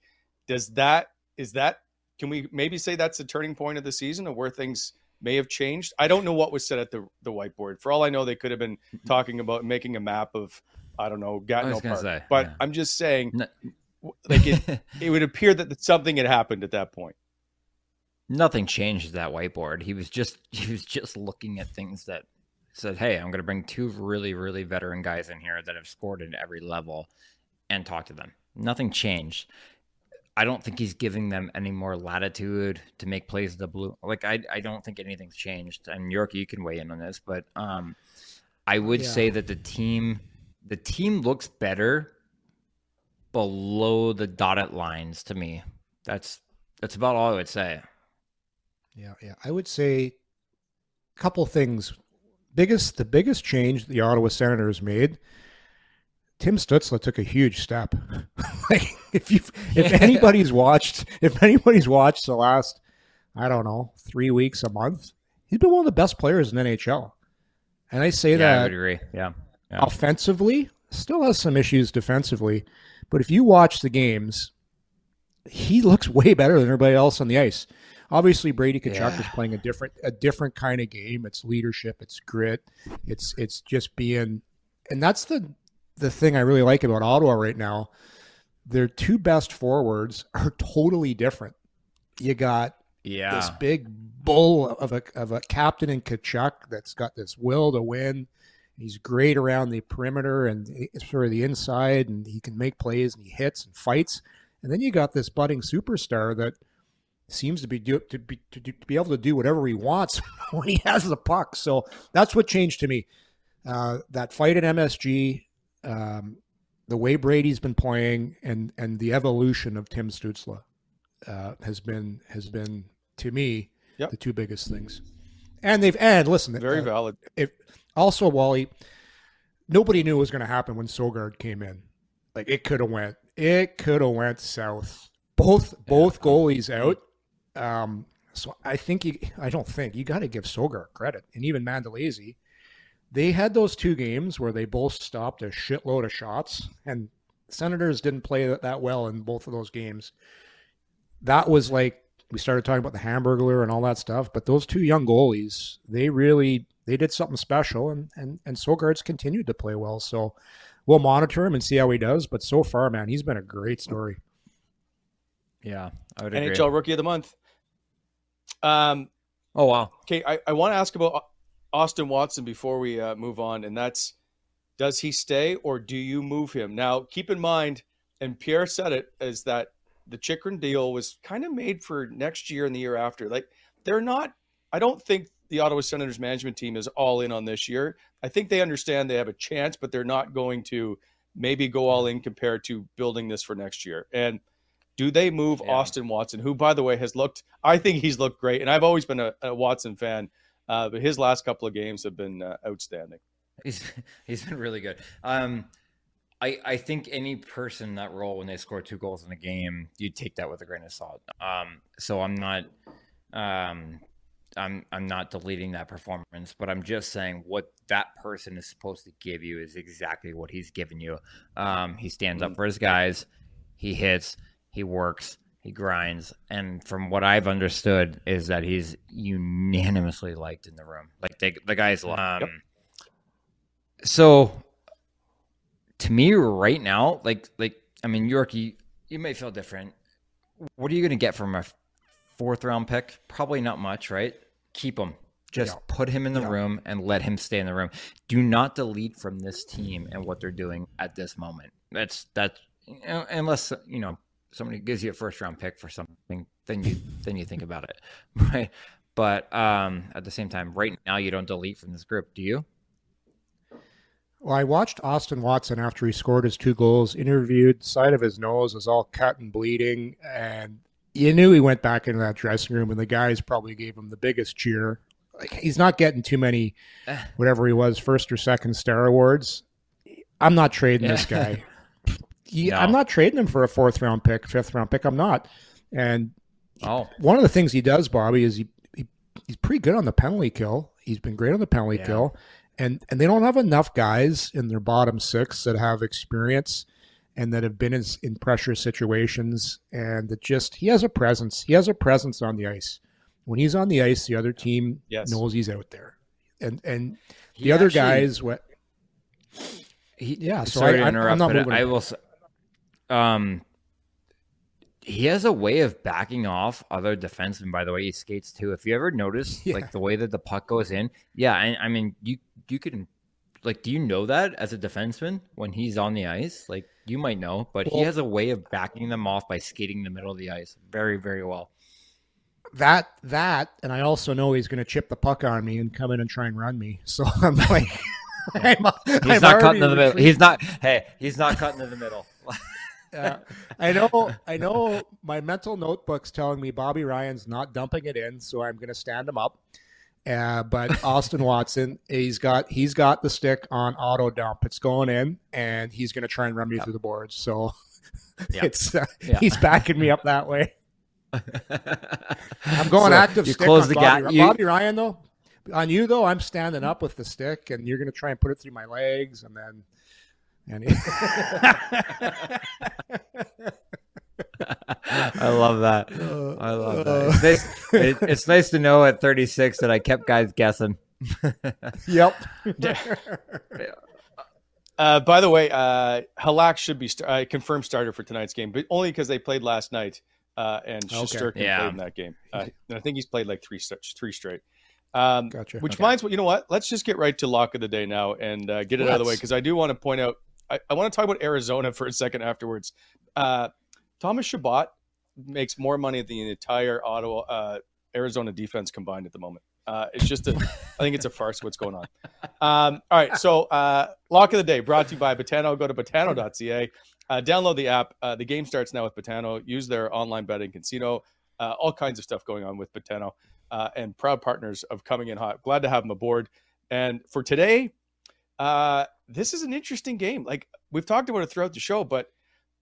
Does that is that can we maybe say that's the turning point of the season of where things may have changed? I don't know what was said at the the whiteboard. For all I know, they could have been talking about making a map of I don't know Gatineau Park. say, but yeah. I'm just saying, No- like it, it would appear that something had happened at that point. Nothing changed at that whiteboard. He was just he was just looking at things that said, "Hey, I'm going to bring two really really veteran guys in here that have scored at every level and talk to them." Nothing changed. I don't think he's giving them any more latitude to make plays the blue. Like I I don't think anything's changed. And York, you can weigh in on this, but um I would Yeah. say that the team the team looks better below the dotted lines to me. That's that's about all I would say. Yeah, yeah. I would say a couple things. Biggest the biggest change the Ottawa Senators made, Tim Stützle took a huge step. like if you if anybody's watched if anybody's watched the last, I don't know, three weeks, a month, he's been one of the best players in NHL. And I say yeah, I that would agree. Yeah. yeah. offensively, still has some issues defensively. But if you watch the games, he looks way better than everybody else on the ice. Obviously, Brady Tkachuk Yeah. is playing a different a different kind of game. It's leadership, it's grit, it's it's just being, and that's the the thing I really like about Ottawa right now. Their two best forwards are totally different. You got Yeah. this big bull of a of a captain in Tkachuk that's got this will to win. He's great around the perimeter and sort of the inside, and he can make plays and he hits and fights. And then you got this budding superstar that seems to be do, to be to, do, to be able to do whatever he wants when he has the puck. So that's what changed to me. Uh, that fight at MSG, um, the way Brady's been playing, and and the evolution of Tim Stützle uh, has been has been to me Yep. the two biggest things. And they've and listen, Very uh, valid. if also Wally, nobody knew what was going to happen when Sogaard came in. Like it could have went, it could have went south. Both both goalies out. Um, so I think you, I don't think you got to give Sogaard credit, and even Mandolese. They had those two games where they both stopped a shitload of shots, and Senators didn't play that, that well in both of those games. That was like we started talking about the Hamburglar and all that stuff, but those two young goalies, they really they did something special, and and and Sogaard's continued to play well. So we'll monitor him and see how he does. But so far, man, he's been a great story. Yeah, I would agree. NHL Rookie of the Month. Um, Oh wow. okay, I, I want to ask about Austin Watson before we uh, move on, and that's does he stay or do you move him? Now, keep in mind, and Pierre said it, is that the Chychrun deal was kind of made for next year and the year after. Like they're not. I don't think the Ottawa Senators management team is all in on this year. I think they understand they have a chance, but they're not going to maybe go all in compared to building this for next year. And do they move Yeah. Austin Watson, who, by the way, has looked? I think he's looked great, and I've always been a, a Watson fan, uh, but his last couple of games have been uh, outstanding. He's he's been really good. Um, I I think any person in that role when they score two goals in a game, you take that with a grain of salt. Um, so I'm not, um, I'm I'm not deleting that performance, but I'm just saying what that person is supposed to give you is exactly what he's given you. Um, he stands up for his guys, he hits, he works. He grinds, and from what I've understood, is that he's unanimously liked in the room. Like they, the guys, um, so to me right now like like i mean york you, you may feel different. What are you going to get from a fourth round pick? Probably not much right? Keep him. Just Yeah. put him in the Yeah. room and let him stay in the room. Do not delete from this team and what they're doing at this moment. That's that's unless you know somebody gives you a first round pick for something then you then you think about it right but um at the same time right now you don't delete from this group do you Well, I watched Austin Watson after he scored his two goals, interviewed, side of his nose was all cut and bleeding, and you knew he went back into that dressing room, and the guys probably gave him the biggest cheer. Like he's not getting too many, whatever he was, first or second star awards. I'm not trading this guy. He- No. I'm not trading him for a fourth round pick, fifth round pick. I'm not. And oh one of the things he does, Bobby, is he, he he's pretty good on the penalty kill. He's been great on the penalty Yeah. kill, and and they don't have enough guys in their bottom six that have experience and that have been in, in pressure situations. And that just he has a presence. He has a presence on the ice. When he's on the ice, the other team Yes. knows he's out there, and and He the other actually- guys what. He, Yeah, so sorry I- I'm not moving I will. Um, he has a way of backing off other defensemen. By the way, he skates too. If you ever notice, Yeah. like the way that the puck goes in, yeah. I, I mean, you you can like, do you know that as a defenseman when he's on the ice? Like, you might know, but he has a way of backing them off by skating in the middle of the ice very, very well. that that and I also know he's going to chip the puck on me and come in and try and run me. So I'm like, I'm, He's not cutting in the middle. He's not. Hey, he's not cutting in the middle. Yeah. I know. I know. My mental notebook's telling me Bobby Ryan's not dumping it in, so I'm going to stand him up. Uh, but Austin Watson, he's got he's got the stick on auto dump. It's going in, and he's going to try and run me through the boards. So Yeah. it's uh, Yeah. he's backing me up that way. I'm going So active. You stick close on the Bobby, gap. You, Bobby Ryan though. On you though, I'm standing up with the stick, and you're going to try and put it through my legs, and then. And he- I love that. I love that. It's nice, it, it's nice to know at 36 that I kept guys guessing. yep. Uh, by the way, uh, Halak should be st- uh, confirmed starter for tonight's game, but only because they played last night uh, and Okay. Yeah. played in that game. Uh, and I think he's played like three st- three straight. Um, Gotcha. Which Okay. minds what you know what? Let's just get right to lock of the day now and uh, get it out of the way because I do want to point out. I, I want to talk about Arizona for a second afterwards. Uh, Thomas Chabot makes more money than the entire Ottawa uh, Arizona defense combined at the moment. Uh, it's just a, I think it's a farce what's going on. Um, all right, so uh, lock of the day brought to you by Betano. Go to betano.ca, uh, download the app. Uh, the game starts now with Betano. Use their online betting casino. Uh, all kinds of stuff going on with Betano, uh, and proud partners of coming in hot. Glad to have them aboard. And for today, uh, this is an interesting game. Like we've talked about it throughout the show, but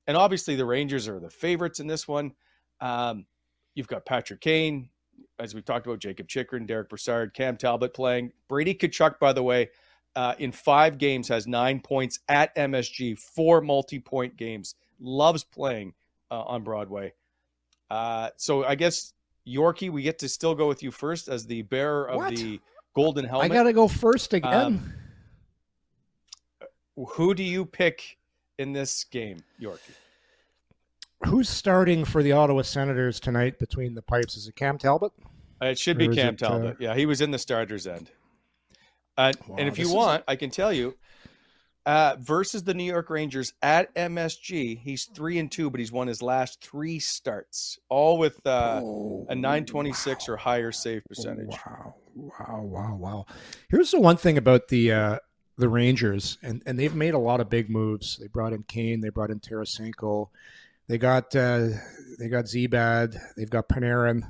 and obviously the Rangers are the favorites in this one. Um, you've got Patrick Kane, as we've talked about, Jakob Chychrun, Derick Brassard, Cam Talbot playing. Brady Tkachuk, by the way, uh, in five games has nine points at MSG, four multi-point games. Loves playing uh, on Broadway. Uh, so I guess Yorkie, we get to still go with you first as the bearer of What? the golden helmet. I got to go first again. Um, Who do you pick in this game, Yorkie? Who's starting for the Ottawa Senators tonight between the pipes? Is it Cam Talbot? Uh, It should be Cam it, uh, Talbot. yeah, he was in the starters end. Uh, Wow, and if you is- want, I can tell you, uh, versus the New York Rangers at MSG, he's three and two, but he's won his last three starts, all with uh, a 926 or higher save percentage. Wow, wow, wow, wow. Here's the one thing about the uh, the Rangers, and and they've made a lot of big moves. They brought in Kane, they brought in Tarasenko, they got uh, they got Zebad, they've got Panarin.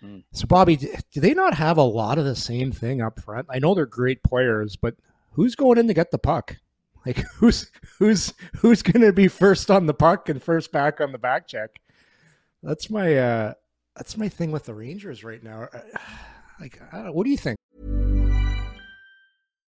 Hmm. So, Bobby, do they not have a lot of the same thing up front? I know they're great players, but who's going in to get the puck? Like who's who's who's going to be first on the puck and first back on the back check? That's my uh that's my thing with the Rangers right now. Uh, Like, I don't, what do you think?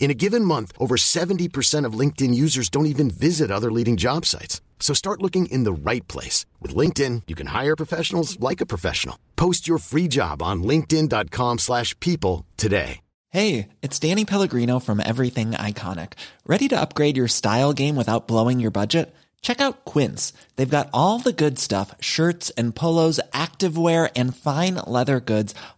In a given month, over 70% of LinkedIn users don't even visit other leading job sites. So start looking in the right place. With LinkedIn, you can hire professionals like a professional. Post your free job on linkedin.com/people slash people today. Hey, it's Danny Pellegrino from Everything Iconic. Ready to upgrade your style game without blowing your budget? Check out Quince. They've got all the good stuff shirts and polos, activewear, and fine leather goods,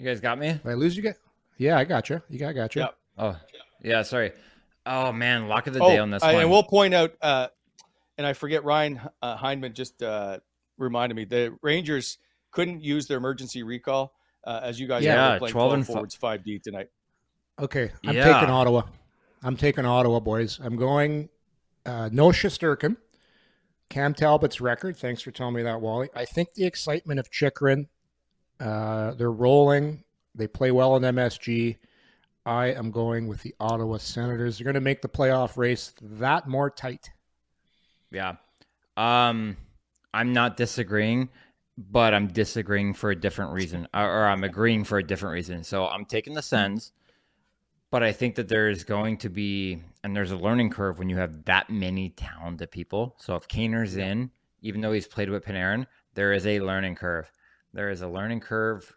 You guys got me? Did I lose you guys? Yeah, I got you. You got, I got you. Yep. Oh, yeah. Sorry. Oh man, lock of the day Oh, on this I- one. and we'll point out, uh, and I forget Ryan uh, Hindman just uh, reminded me the Rangers couldn't use their emergency recall uh, as you guys Yeah, know, we're playing 12 12 and fi- forwards 5D tonight. Okay, I'm Yeah. taking Ottawa. I'm taking Ottawa, boys. I'm going uh, no Shesterkin. Cam Talbot's record. Thanks for telling me that, Wally. I think the excitement of Chychrun. Uh, they're rolling. They play well in MSG. I am going with the Ottawa Senators. They're going to make the playoff race that more tight. Yeah. Um, I'm not disagreeing, but I'm disagreeing for a different reason, or, I'm agreeing for a different reason. So I'm taking the Sens, but I think that there's going to be, and there's a learning curve when you have that many talented people. So if Kaner's in, even though he's played with Panarin, there is a learning curve. There is a learning curve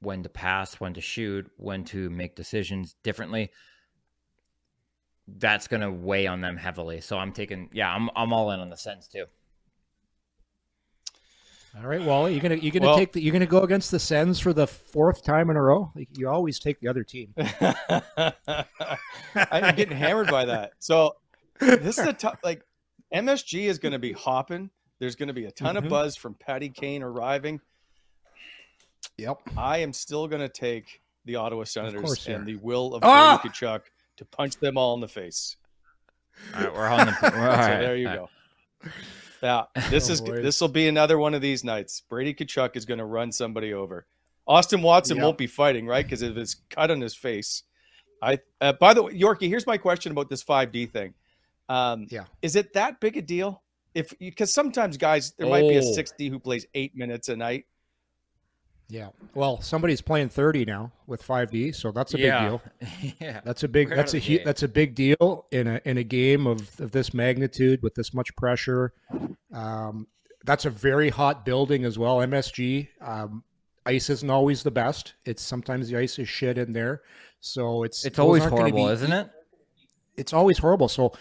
when to pass, when to shoot, when to make decisions differently that's going to weigh on them heavily. So I'm taking, yeah, I'm I'm all in on the Sens too. All right, Wally, you're gonna you're gonna Well- take the you're gonna go against the Sens for the fourth time in a row. Like, You always take the other team. I'm getting hammered by that. So this is a tough like MSG is going to be hopping. There's going to be a ton Mhm. of buzz from Patty Kane arriving. Yep. I am still going to take the Ottawa Senators course and are. the will of Ah! Brady Tkachuk to punch them all in the face. All right, we're on the. We're, all so right, there you all go. Yeah, this Oh, is boys. this will be another one of these nights. Brady Tkachuk is going to run somebody over. Austin Watson Yep. won't be fighting, right? Because of his cut on his face. I. Uh, by the way, Yorkie, here's my question about this 5D thing. Um, Yeah. is it that big a deal? If because sometimes guys, there might be a Oh. 60 who plays eight minutes a night. Yeah. Well, somebody's playing 30 now with 5D, so that's a yeah. big deal. yeah. That's a big We're that's a hu- that's a big deal in a in a game of, of this magnitude with this much pressure. Um, that's a very hot building as well. MSG. Um, ice isn't always the best. It's sometimes the ice is shit in there. So it's It's always horrible, be- isn't it? It's always horrible. So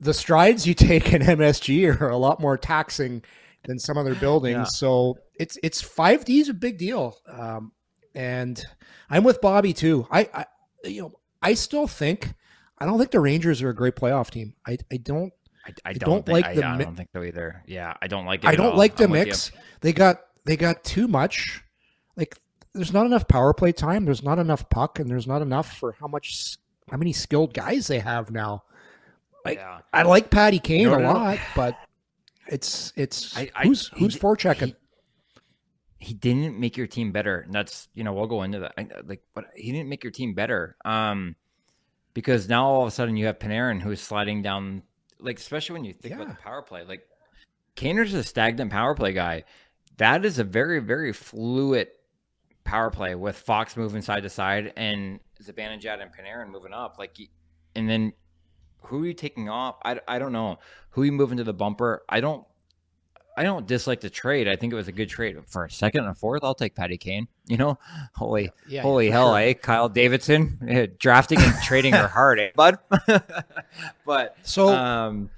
the strides you take in MSG are a lot more taxing than some other buildings. Yeah. So it's it's five D is a big deal. Um, and I'm with Bobby too. I, I you know I still think I don't think the Rangers are a great playoff team. I I don't I, I I don't, don't think, like I, the I mi- don't think so either. Yeah, I don't like it. I don't all. like the I'm mix. They got they got too much. Like there's not enough power play time. There's not enough puck, and there's not enough for how much how many skilled guys they have now. Like Yeah. I like Patty Kane No, a no, no. lot, but it's it's I- I- who's who's d- forechecking. he didn't make your team better. And that's you know we'll go into that. I, like, but he didn't make your team better. Um, because now all of a sudden you have Panarin who's sliding down. Like especially when you think about the power play, like Kaner's a stagnant power play guy. That is a very very fluid power play with Fox moving side to side and Zibanejad and Panarin moving up. Like, and then who are you taking off? I, I don't know. Who you moving to the bumper? I don't I don't dislike the trade. I think it was a good trade for a second and a fourth. I'll take Patty Kane. You know, holy Yeah, holy hell, sure. eh? Kyle Davidson eh, drafting and trading are hard, eh, bud. but So um,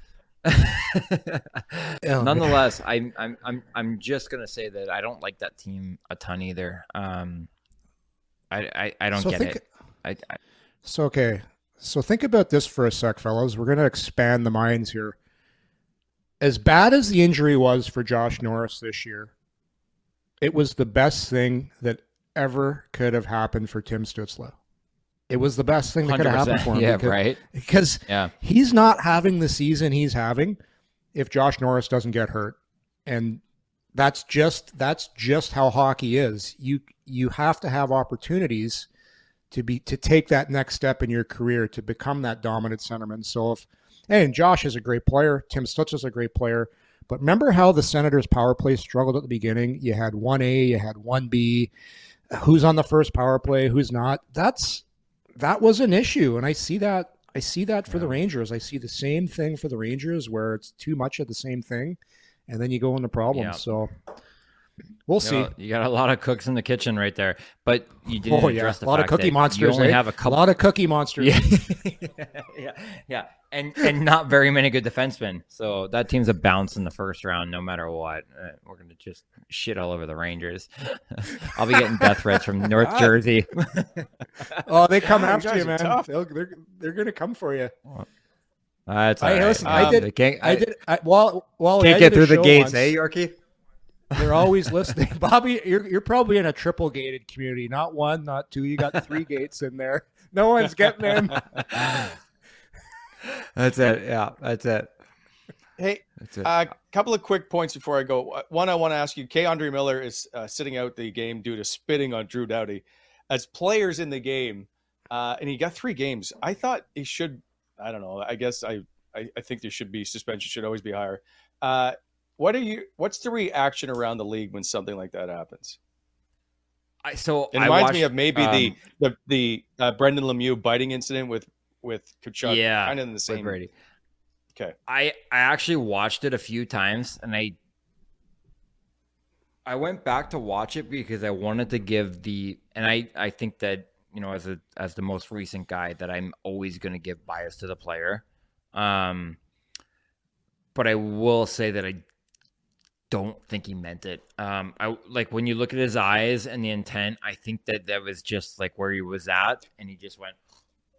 nonetheless, I'm I'm I'm I'm just gonna say that I don't like that team a ton either. Um, I I, I don't So get think- it. I, I So okay, so think about this for a sec, fellas. We're going to expand the minds here. As bad as the injury was for Josh Norris this year, it was the best thing that ever could have happened for Tim Stützle. It was the best thing that could have happened for him. Yeah, because, right. Because Yeah. he's not having the season he's having if Josh Norris doesn't get hurt, and that's just that's just how hockey is. You you have to have opportunities to be to take that next step in your career to become that dominant centerman. So if and Josh is a great player, Tim Stutz is a great player, but remember how the Senators power play struggled at the beginning? You had one A, you had one B. Who's on the first power play? Who's not? That's that was an issue, and I see that. I see that for the Rangers. I see the same thing for the Rangers, where it's too much of the same thing, and then you go into problems. Yeah. So we'll see. You, know, you got a lot of cooks in the kitchen right there, but you didn't Oh yeah, address the a lot of cookie monsters. You only eh? have a couple. a lot of cookie monsters. Yeah, yeah, yeah, and and not very many good defensemen. So that team's a bounce in the first round, no matter what. Uh, we're gonna just shit all over the Rangers. I'll be getting death threats from North Jersey. Oh, they come You after guys you, man. They'll, they're they're gonna come for you. That's I all right. listen. Um, I did. they can't, I, did. I, while while can't did get through the gates, once, eh, Yorkie? They're always listening, Bobby. You're you're probably in a triple gated community, not one, not two. You got three gates in there. No one's getting in. That's it. Yeah, that's it. Hey, That's it. a couple of quick points before I go. One, I want to ask you: K'Andre Miller is uh, sitting out the game due to spitting on Drew Doughty. As players in the game, uh, and he got three games. I thought he should. I don't know. I guess I. I, I think there should be suspension. Should always be higher. What are you? What's the reaction around the league when something like that happens? I, so It I reminds me of maybe um, the the the uh, Brendan Lemieux biting incident with with Tkachuk. yeah, kind of in the same. Brady. Okay. I I actually watched it a few times and I I went back to watch it because I wanted to give the and I I think that you know as a as the most recent guy that I'm always going to give bias to the player. Um but I will say that I don't think he meant it. Um I like when you look at his eyes and the intent, I think that that was just like where he was at and he just went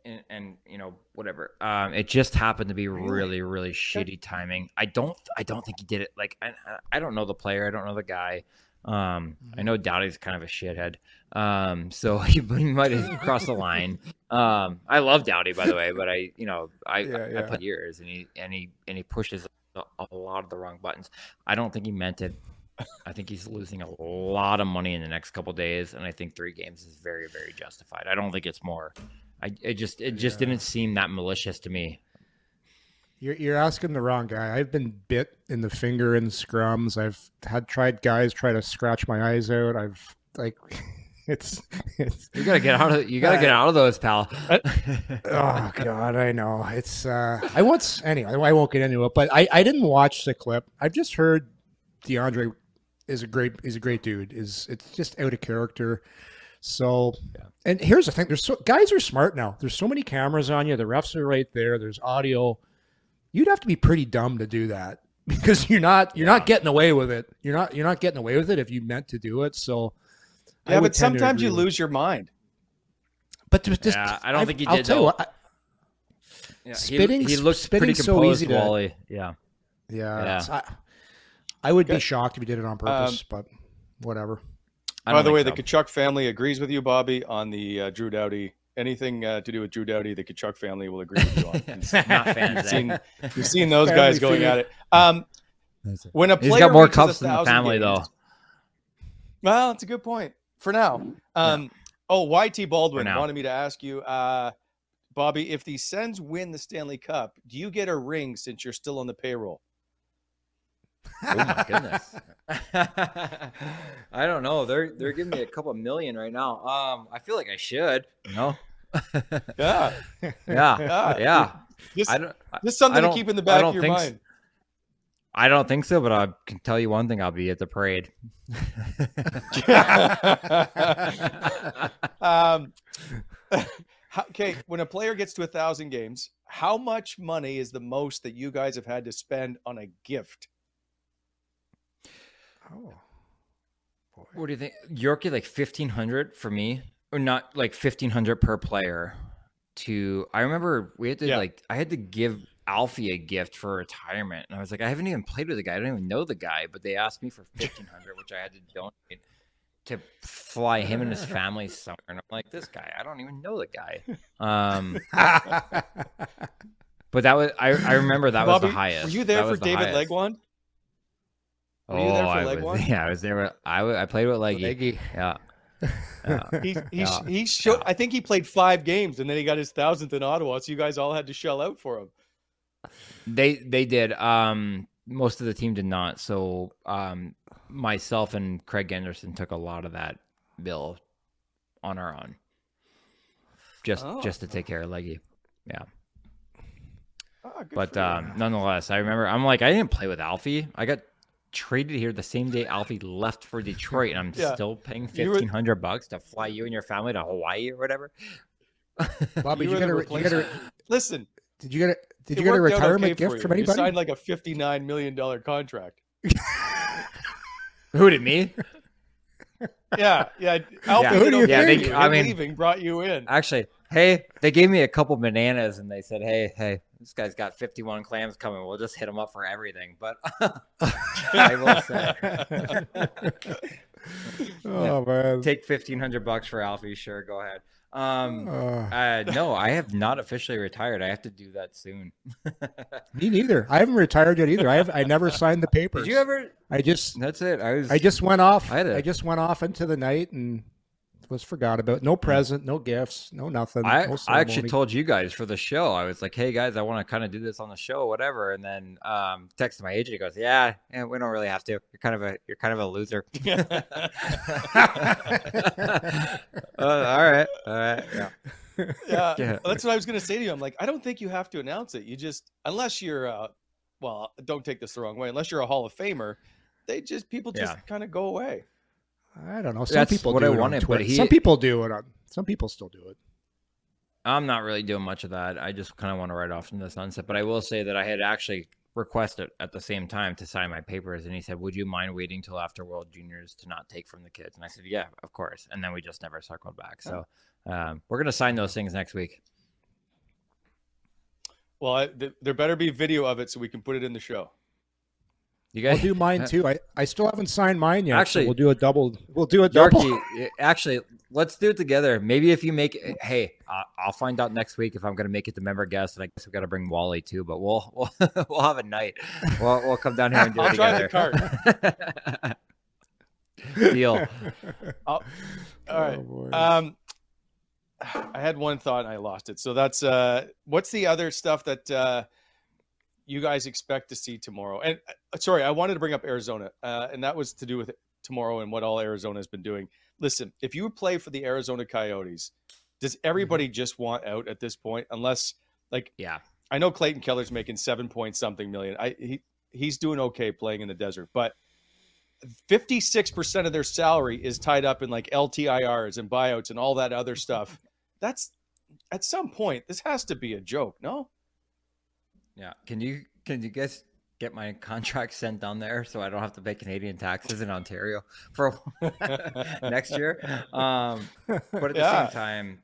and, and you know whatever. Um it just happened to be really? really shitty timing. I don't i don't think he did it like i, I don't know the player i don't know the guy. Um i know Doughty's kind of a shithead. Um so he, he might have crossed the line. Um i love Doughty by the way but i you know i Yeah, I, yeah. I played years and he and he and he pushes a, a lot of the wrong buttons i don't think he meant it I think he's losing a lot of money in the next couple days, and I think three games is very, very justified. I don't think it's more. I it just it just didn't seem that malicious to me. You're, you're asking the wrong guy. I've been bit in the finger in scrums. I've had tried guys try to scratch my eyes out. I've like, it's it's. You gotta get out of you gotta get out of those, pal. Oh God, I know. It's uh I once anyway. I won't get into it, but I I didn't watch the clip. I've just heard DeAndre is a great is a great dude. Is it's just out of character. So, yeah. and here's the thing: there's so guys are smart now. There's so many cameras on you. The refs are right there. There's audio. You'd have to be pretty dumb to do that because you're not you're not getting away with it. You're not you're not getting away with it if you meant to do it. So, Yeah, but sometimes you lose your mind. But just, Yeah, I don't I've- think he I'll did, tell you what, I- Yeah, he- spitting, he, looked pretty spitting's so composed, easy to- Wally. Yeah. Yeah, Yeah. I, I would be shocked if he did it on purpose, but whatever. By the way, think the so. Tkachuk family agrees with you, Bobby, on the uh, Drew Doughty. Anything uh, to do with Drew Doughty, the Tkachuk family will agree with you on. You've not fans. you've eh? seen, you've seen those Family guys going feud. at it. Um, when a He's player got more cups than the family, games- though. Well, it's a good point for now. Um, Oh, YT Baldwin wanted me to ask you, uh, Bobby, if the Sens win the Stanley Cup, do you get a ring since you're still on the payroll? Oh my goodness. I don't know. They're they're giving me a couple million right now. Um, I feel like I should. You know. Yeah, Yeah. Yeah. Yeah. just, I don't. Just something I to don't- keep in the I back don't of your think s- mind. I don't think so, but I can tell you one thing: I'll be at the parade. um, okay, when a player gets to a thousand games, how much money is the most that you guys have had to spend on a gift? Oh, boy. What do you think? Yorkie like fifteen hundred for me, or not like fifteen hundred per player. To I remember we had to Yeah. like I had to give Alfie a gift for retirement, and I was like, I haven't even played with the guy. I don't even know the guy, but they asked me for fifteen hundred, which I had to donate to fly him and his family somewhere. And I'm like, this guy, I don't even know the guy. Um, but that was I. I remember that was the highest. Were you there That for the David highest. Legwand? Oh, Were you there for I Legwand? was, yeah, I was there. with- I I played with Leggy. Leggy. Yeah. Yeah. He he Yeah. he showed. Yeah. I think he played five games and then he got his thousandth in Ottawa. So you guys all had to shell out for him. They they did. Um, most of the team did not. So um, myself and Craig Anderson took a lot of that bill on our own, just Oh. just to take care of Leggy. Yeah, Ah, good but um, nonetheless, I remember I'm like I didn't play with Alfie. I got traded here the same day Alfie left for Detroit, and I'm Yeah. still paying You were- fifteen hundred bucks to fly you and your family to Hawaii or whatever. Bobby, You did you, were get the a, you get a, replacement. Listen, did you get a, did it you get a retirement okay gift you. from You anybody? signed like a fifty-nine million dollar contract. Who did me? Yeah, yeah. Alfie Who do you okay Yeah, for they- I Him mean- leaving brought you in. Actually, hey, they gave me a couple bananas and they said, "Hey, hey, this guy's got 51 clams coming. We'll just hit him up for everything." But I will say, oh man. take 1500 bucks for Alfie. Sure, go ahead. Um, Uh, uh, no, I have not officially retired. I have to do that soon. me neither. I haven't retired yet either. I have I never signed the papers. Did you ever? I just That's it. I was. I just went off. I had a- I just went off into the night and was forgot about. No present, no gifts, no nothing. I, no I actually told you guys for the show. I was like, "Hey guys, I want to kind of do this on the show, whatever." And then um, texted my agent. He goes, "Yeah, yeah, we don't really have to. You're kind of a you're kind of a loser." uh, all right, all right, yeah. yeah, Yeah. that's what I was going to say to you. I'm like, I don't think you have to announce it. You just, unless you're, uh, well, don't take this the wrong way. Unless you're a Hall of Famer, they just people just Yeah. kind of go away. I don't know. Some That's people what do I it on wanted, but Twitter. he- Some people do it on. Some people still do it. I'm not really doing much of that. I just kind of want to ride off into the sunset. But I will say that I had actually requested at the same time to sign my papers, and he said, "Would you mind waiting till after World Juniors to not take from the kids?" And I said, "Yeah, of course." And then we just never circled back. So um, we're gonna sign those things next week. Well, I, th- there better be video of it so we can put it in the show. You I'll guys do mine too. I, I still haven't signed mine yet. so Actually- we'll do a double. We'll do a double. Yorkie, actually, let's do it together. Maybe if you make, hey, uh, I'll find out next week if I'm going to make it the member guest, and I guess we've got to bring Wally too. But we'll we'll, we'll have a night. We'll we'll come down here and do I'll it drive the together. Deal. I'll- all right. boy. um, I had one thought and I lost it. So that's uh, what's the other stuff that uh, you guys expect to see tomorrow? And uh, sorry, I wanted to bring up Arizona, uh, and that was to do with tomorrow and what all Arizona has been doing. Listen, if you play for the Arizona Coyotes, does everybody just want out at this point? Unless, like, Yeah. I know Clayton Keller's making seven point something million. I he he's doing okay playing in the desert, but 56% of their salary is tied up in like LTIRs and buyouts and all that other stuff. That's at some point this has to be a joke, no? Yeah. Can you can you guys get my contract sent down there so I don't have to pay Canadian taxes in Ontario for next year? Um, but at the Yeah. same time,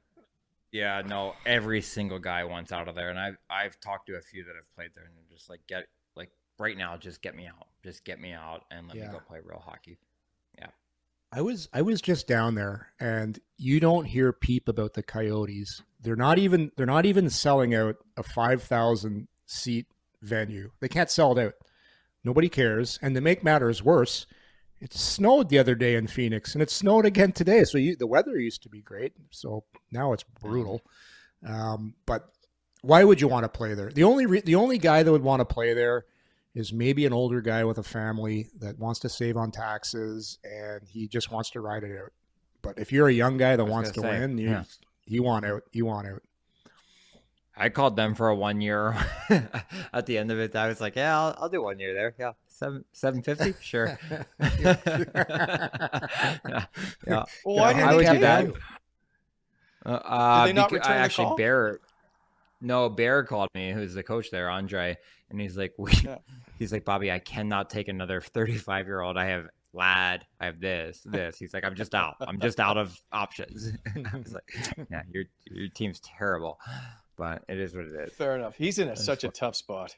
yeah, no, every single guy wants out of there, and I've I've talked to a few that have played there, and they're just like get like right now, just get me out, just get me out, and let Yeah. me go play real hockey. Yeah, I was I was just down there and you don't hear peep about the Coyotes. They're not even they're not even selling out a 5,000 seat venue. They can't sell it out. Nobody cares and to make matters worse, it snowed the other day in Phoenix and it snowed again today. So you, the weather used to be great. So now it's brutal. Um, but why would you want to play there? The only re- the only guy that would want to play there is maybe an older guy with a family that wants to save on taxes and he just wants to ride it out. But if you're a young guy that wants to say, win, you yeah. you want out. You want out. I called them for a one year. At the end of it, I was like, "Yeah, I'll, I'll do one year there. Yeah, seven seven fifty, sure." yeah, yeah. Well, why didn't I would do that. Uh, uh, they not return I actually call? Bear, no Bear called me, who's the coach there, Andre, and he's like, we, Yeah. he's like, Bobby, I cannot take another thirty-five year old. I have lad, I have this, this. He's like, I'm just out. I'm just out of options. I was like, yeah, your your team's terrible, but it is what it is. Fair enough. He's in a, such a tough spot.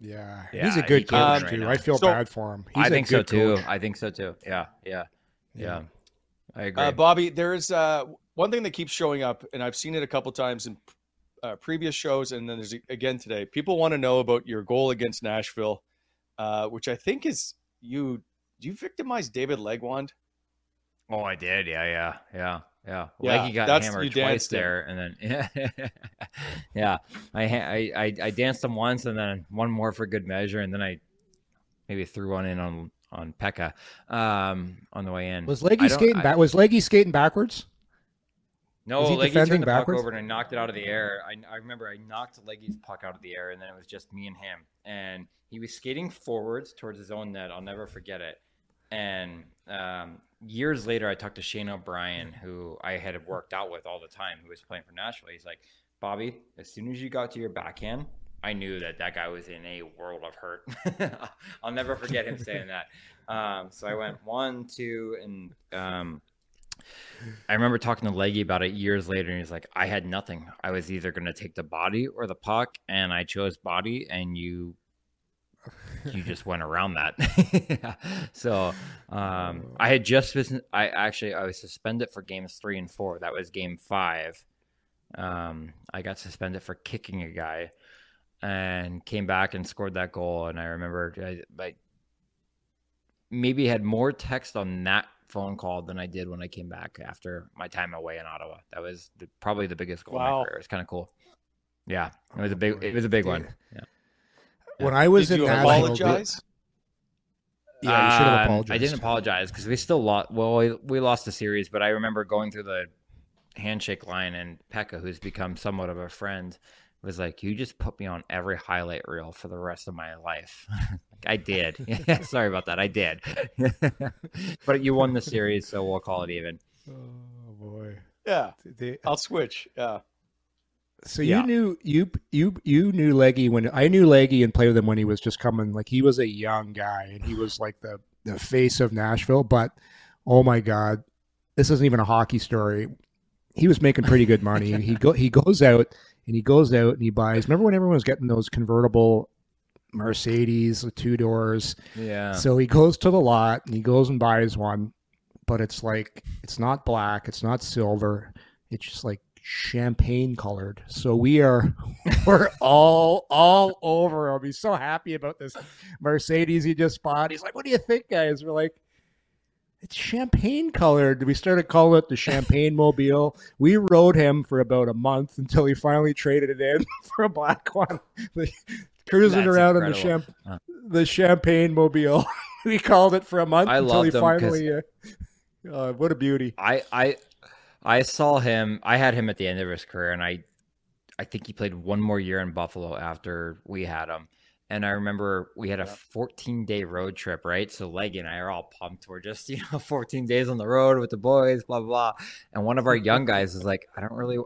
Yeah, Yeah, he's a good can't coach too. right I feel So- bad for him. He's I a think so good too. coach. I think so too. Yeah, yeah, yeah. I agree. Uh, Bobby, there's uh, one thing that keeps showing up, and I've seen it a couple times in uh, previous shows, and then there's again today. People want to know about your goal against Nashville, uh, which I think is you. Do you victimized David Legwand. Oh, I did. Yeah, yeah, yeah, yeah. Yeah, Leggy got that's- you hammered twice danced there, and then yeah, yeah. I, I I I danced him once, and then one more for good measure, and then I maybe threw one in on on Pekka um, on the way in. Was Leggy skating I- back? Was Leggy skating backwards? No, he Leggy turned the puck over and I knocked it out of the air. I, I remember I knocked Leggy's puck out of the air, and then it was just me and him. And he was skating forwards towards his own net. I'll never forget it. And um, years later, I talked to Shane O'Brien, who I had worked out with all the time, who was playing for Nashville. He's like, Bobby, as soon as you got to your backhand, I knew that that guy was in a world of hurt. I'll never forget him saying that. Um, so I went one, two, and um, I remember talking to Leggy about it years later, and he's like, "I had nothing. I was either going to take the body or the puck, and I chose body, and you, you just went around that." so um, I had just been, I actually I was suspended for games three and four. That was game five. Um, I got suspended for kicking a guy, and came back and scored that goal. And I remember I, I maybe had more text on that phone call than I did when I came back after my time away in Ottawa. That was the, probably the biggest goal of Wow. my career. It's kind of cool. Yeah, it was a big. It was a big one. Yeah. When I was Did in you Nashville, apologize? Yeah, you should have Um, apologized. I didn't apologize because we still lost. Well, we, we lost the series, but I remember going through the handshake line, and Pekka, who's become somewhat of a friend, was like, "You just put me on every highlight reel for the rest of my life." I did. Yeah, sorry about that. I did. but you won the series, so we'll call it even. Oh boy. Yeah, They- I'll switch. Yeah. So Yeah. you knew you you you knew Leggy when I knew Leggy and played with him when he was just coming like he was a young guy and he was like the the face of Nashville. But oh my God, this isn't even a hockey story. He was making pretty good money. he go he goes out and he goes out and he buys. Remember when everyone was getting those convertible Mercedes with two doors? Yeah. So he goes to the lot and he goes and buys one, but it's like it's not black, it's not silver, it's just like champagne colored. So we are we're all all over him. He's so happy about this Mercedes he just bought. He's like, "What do you think, guys?" We're like. It's champagne colored. We started calling it the Champagne Mobile. We rode him for about a month until he finally traded it in for a black one. Cruising That's around in the incredible. champ Huh. the champagne mobile. we called it for a month I until he loved him 'cause- finally. Uh, uh, what a beauty! I I I saw him. I had him at the end of his career, and I I think he played one more year in Buffalo after we had him. And I remember we had a 14 day road trip, right? So Leggy and I are all pumped. We're just, you know, 14 days on the road with the boys, blah, blah, blah. And one of our young guys is like, I don't really,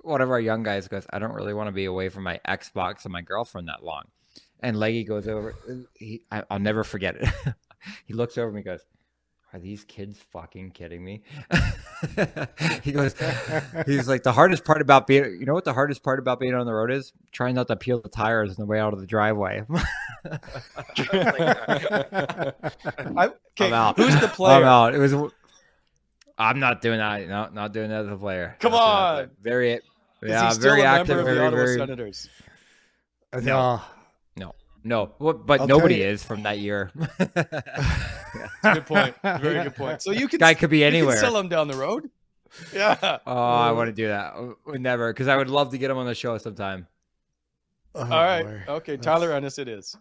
one of our young guys goes, I don't really want to be away from my Xbox and my girlfriend that long. And Leggy goes over, he, I, I'll never forget it. he looks over and he goes, are these kids fucking kidding me? he goes, he's like, the hardest part about being, you know what the hardest part about being on the road is? Trying not to peel the tires on the way out of the driveway. I, okay, I'm out. who's the player? I'm player? out. It was, I'm not doing that. No, not doing that as a player. Come Not on. Very, Is yeah, very active. Very, very, Senators? No. No, no. Well, but I'll nobody is from that year. Good point. Very good point. So you can Guy could be you anywhere. sell him down the road. Yeah. Oh, I want to do that. Never, because I would love to get him on the show sometime. Oh, All right. boy. Okay, That's- Tyler Ennis it is.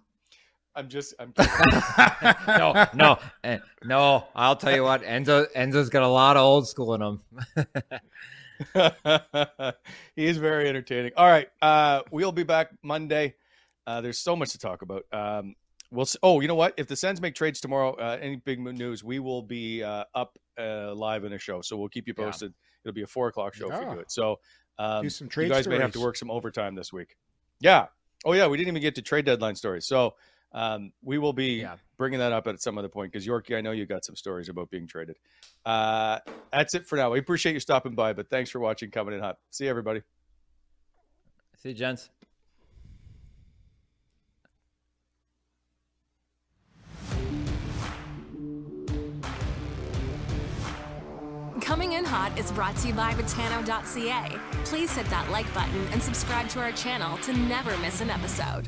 I'm just I'm kidding. no, no, eh, no. I'll tell you what, Enzo, Enzo's got a lot of old school in him. he is very entertaining. All right, uh, we'll be back Monday. Uh, there's so much to talk about. Um, we'll. s- Oh, you know what? If the Sens make trades tomorrow, uh, any big news, we will be uh, up uh, live in a show. So we'll keep you Yeah. posted. It'll be a four o'clock show if we do it. So um, Do some you trade guys may have to work some overtime this week. Yeah. Oh yeah, we didn't even get to trade deadline stories. So um, we will be Yeah. bringing that up at some other point because Yorkie, I know you got some stories about being traded. Uh, that's it for now. We appreciate you stopping by, but thanks for watching Coming in Hot. See you, everybody. See you, gents. In Hot is brought to you by Betano.ca. Please hit that like button and subscribe to our channel to never miss an episode.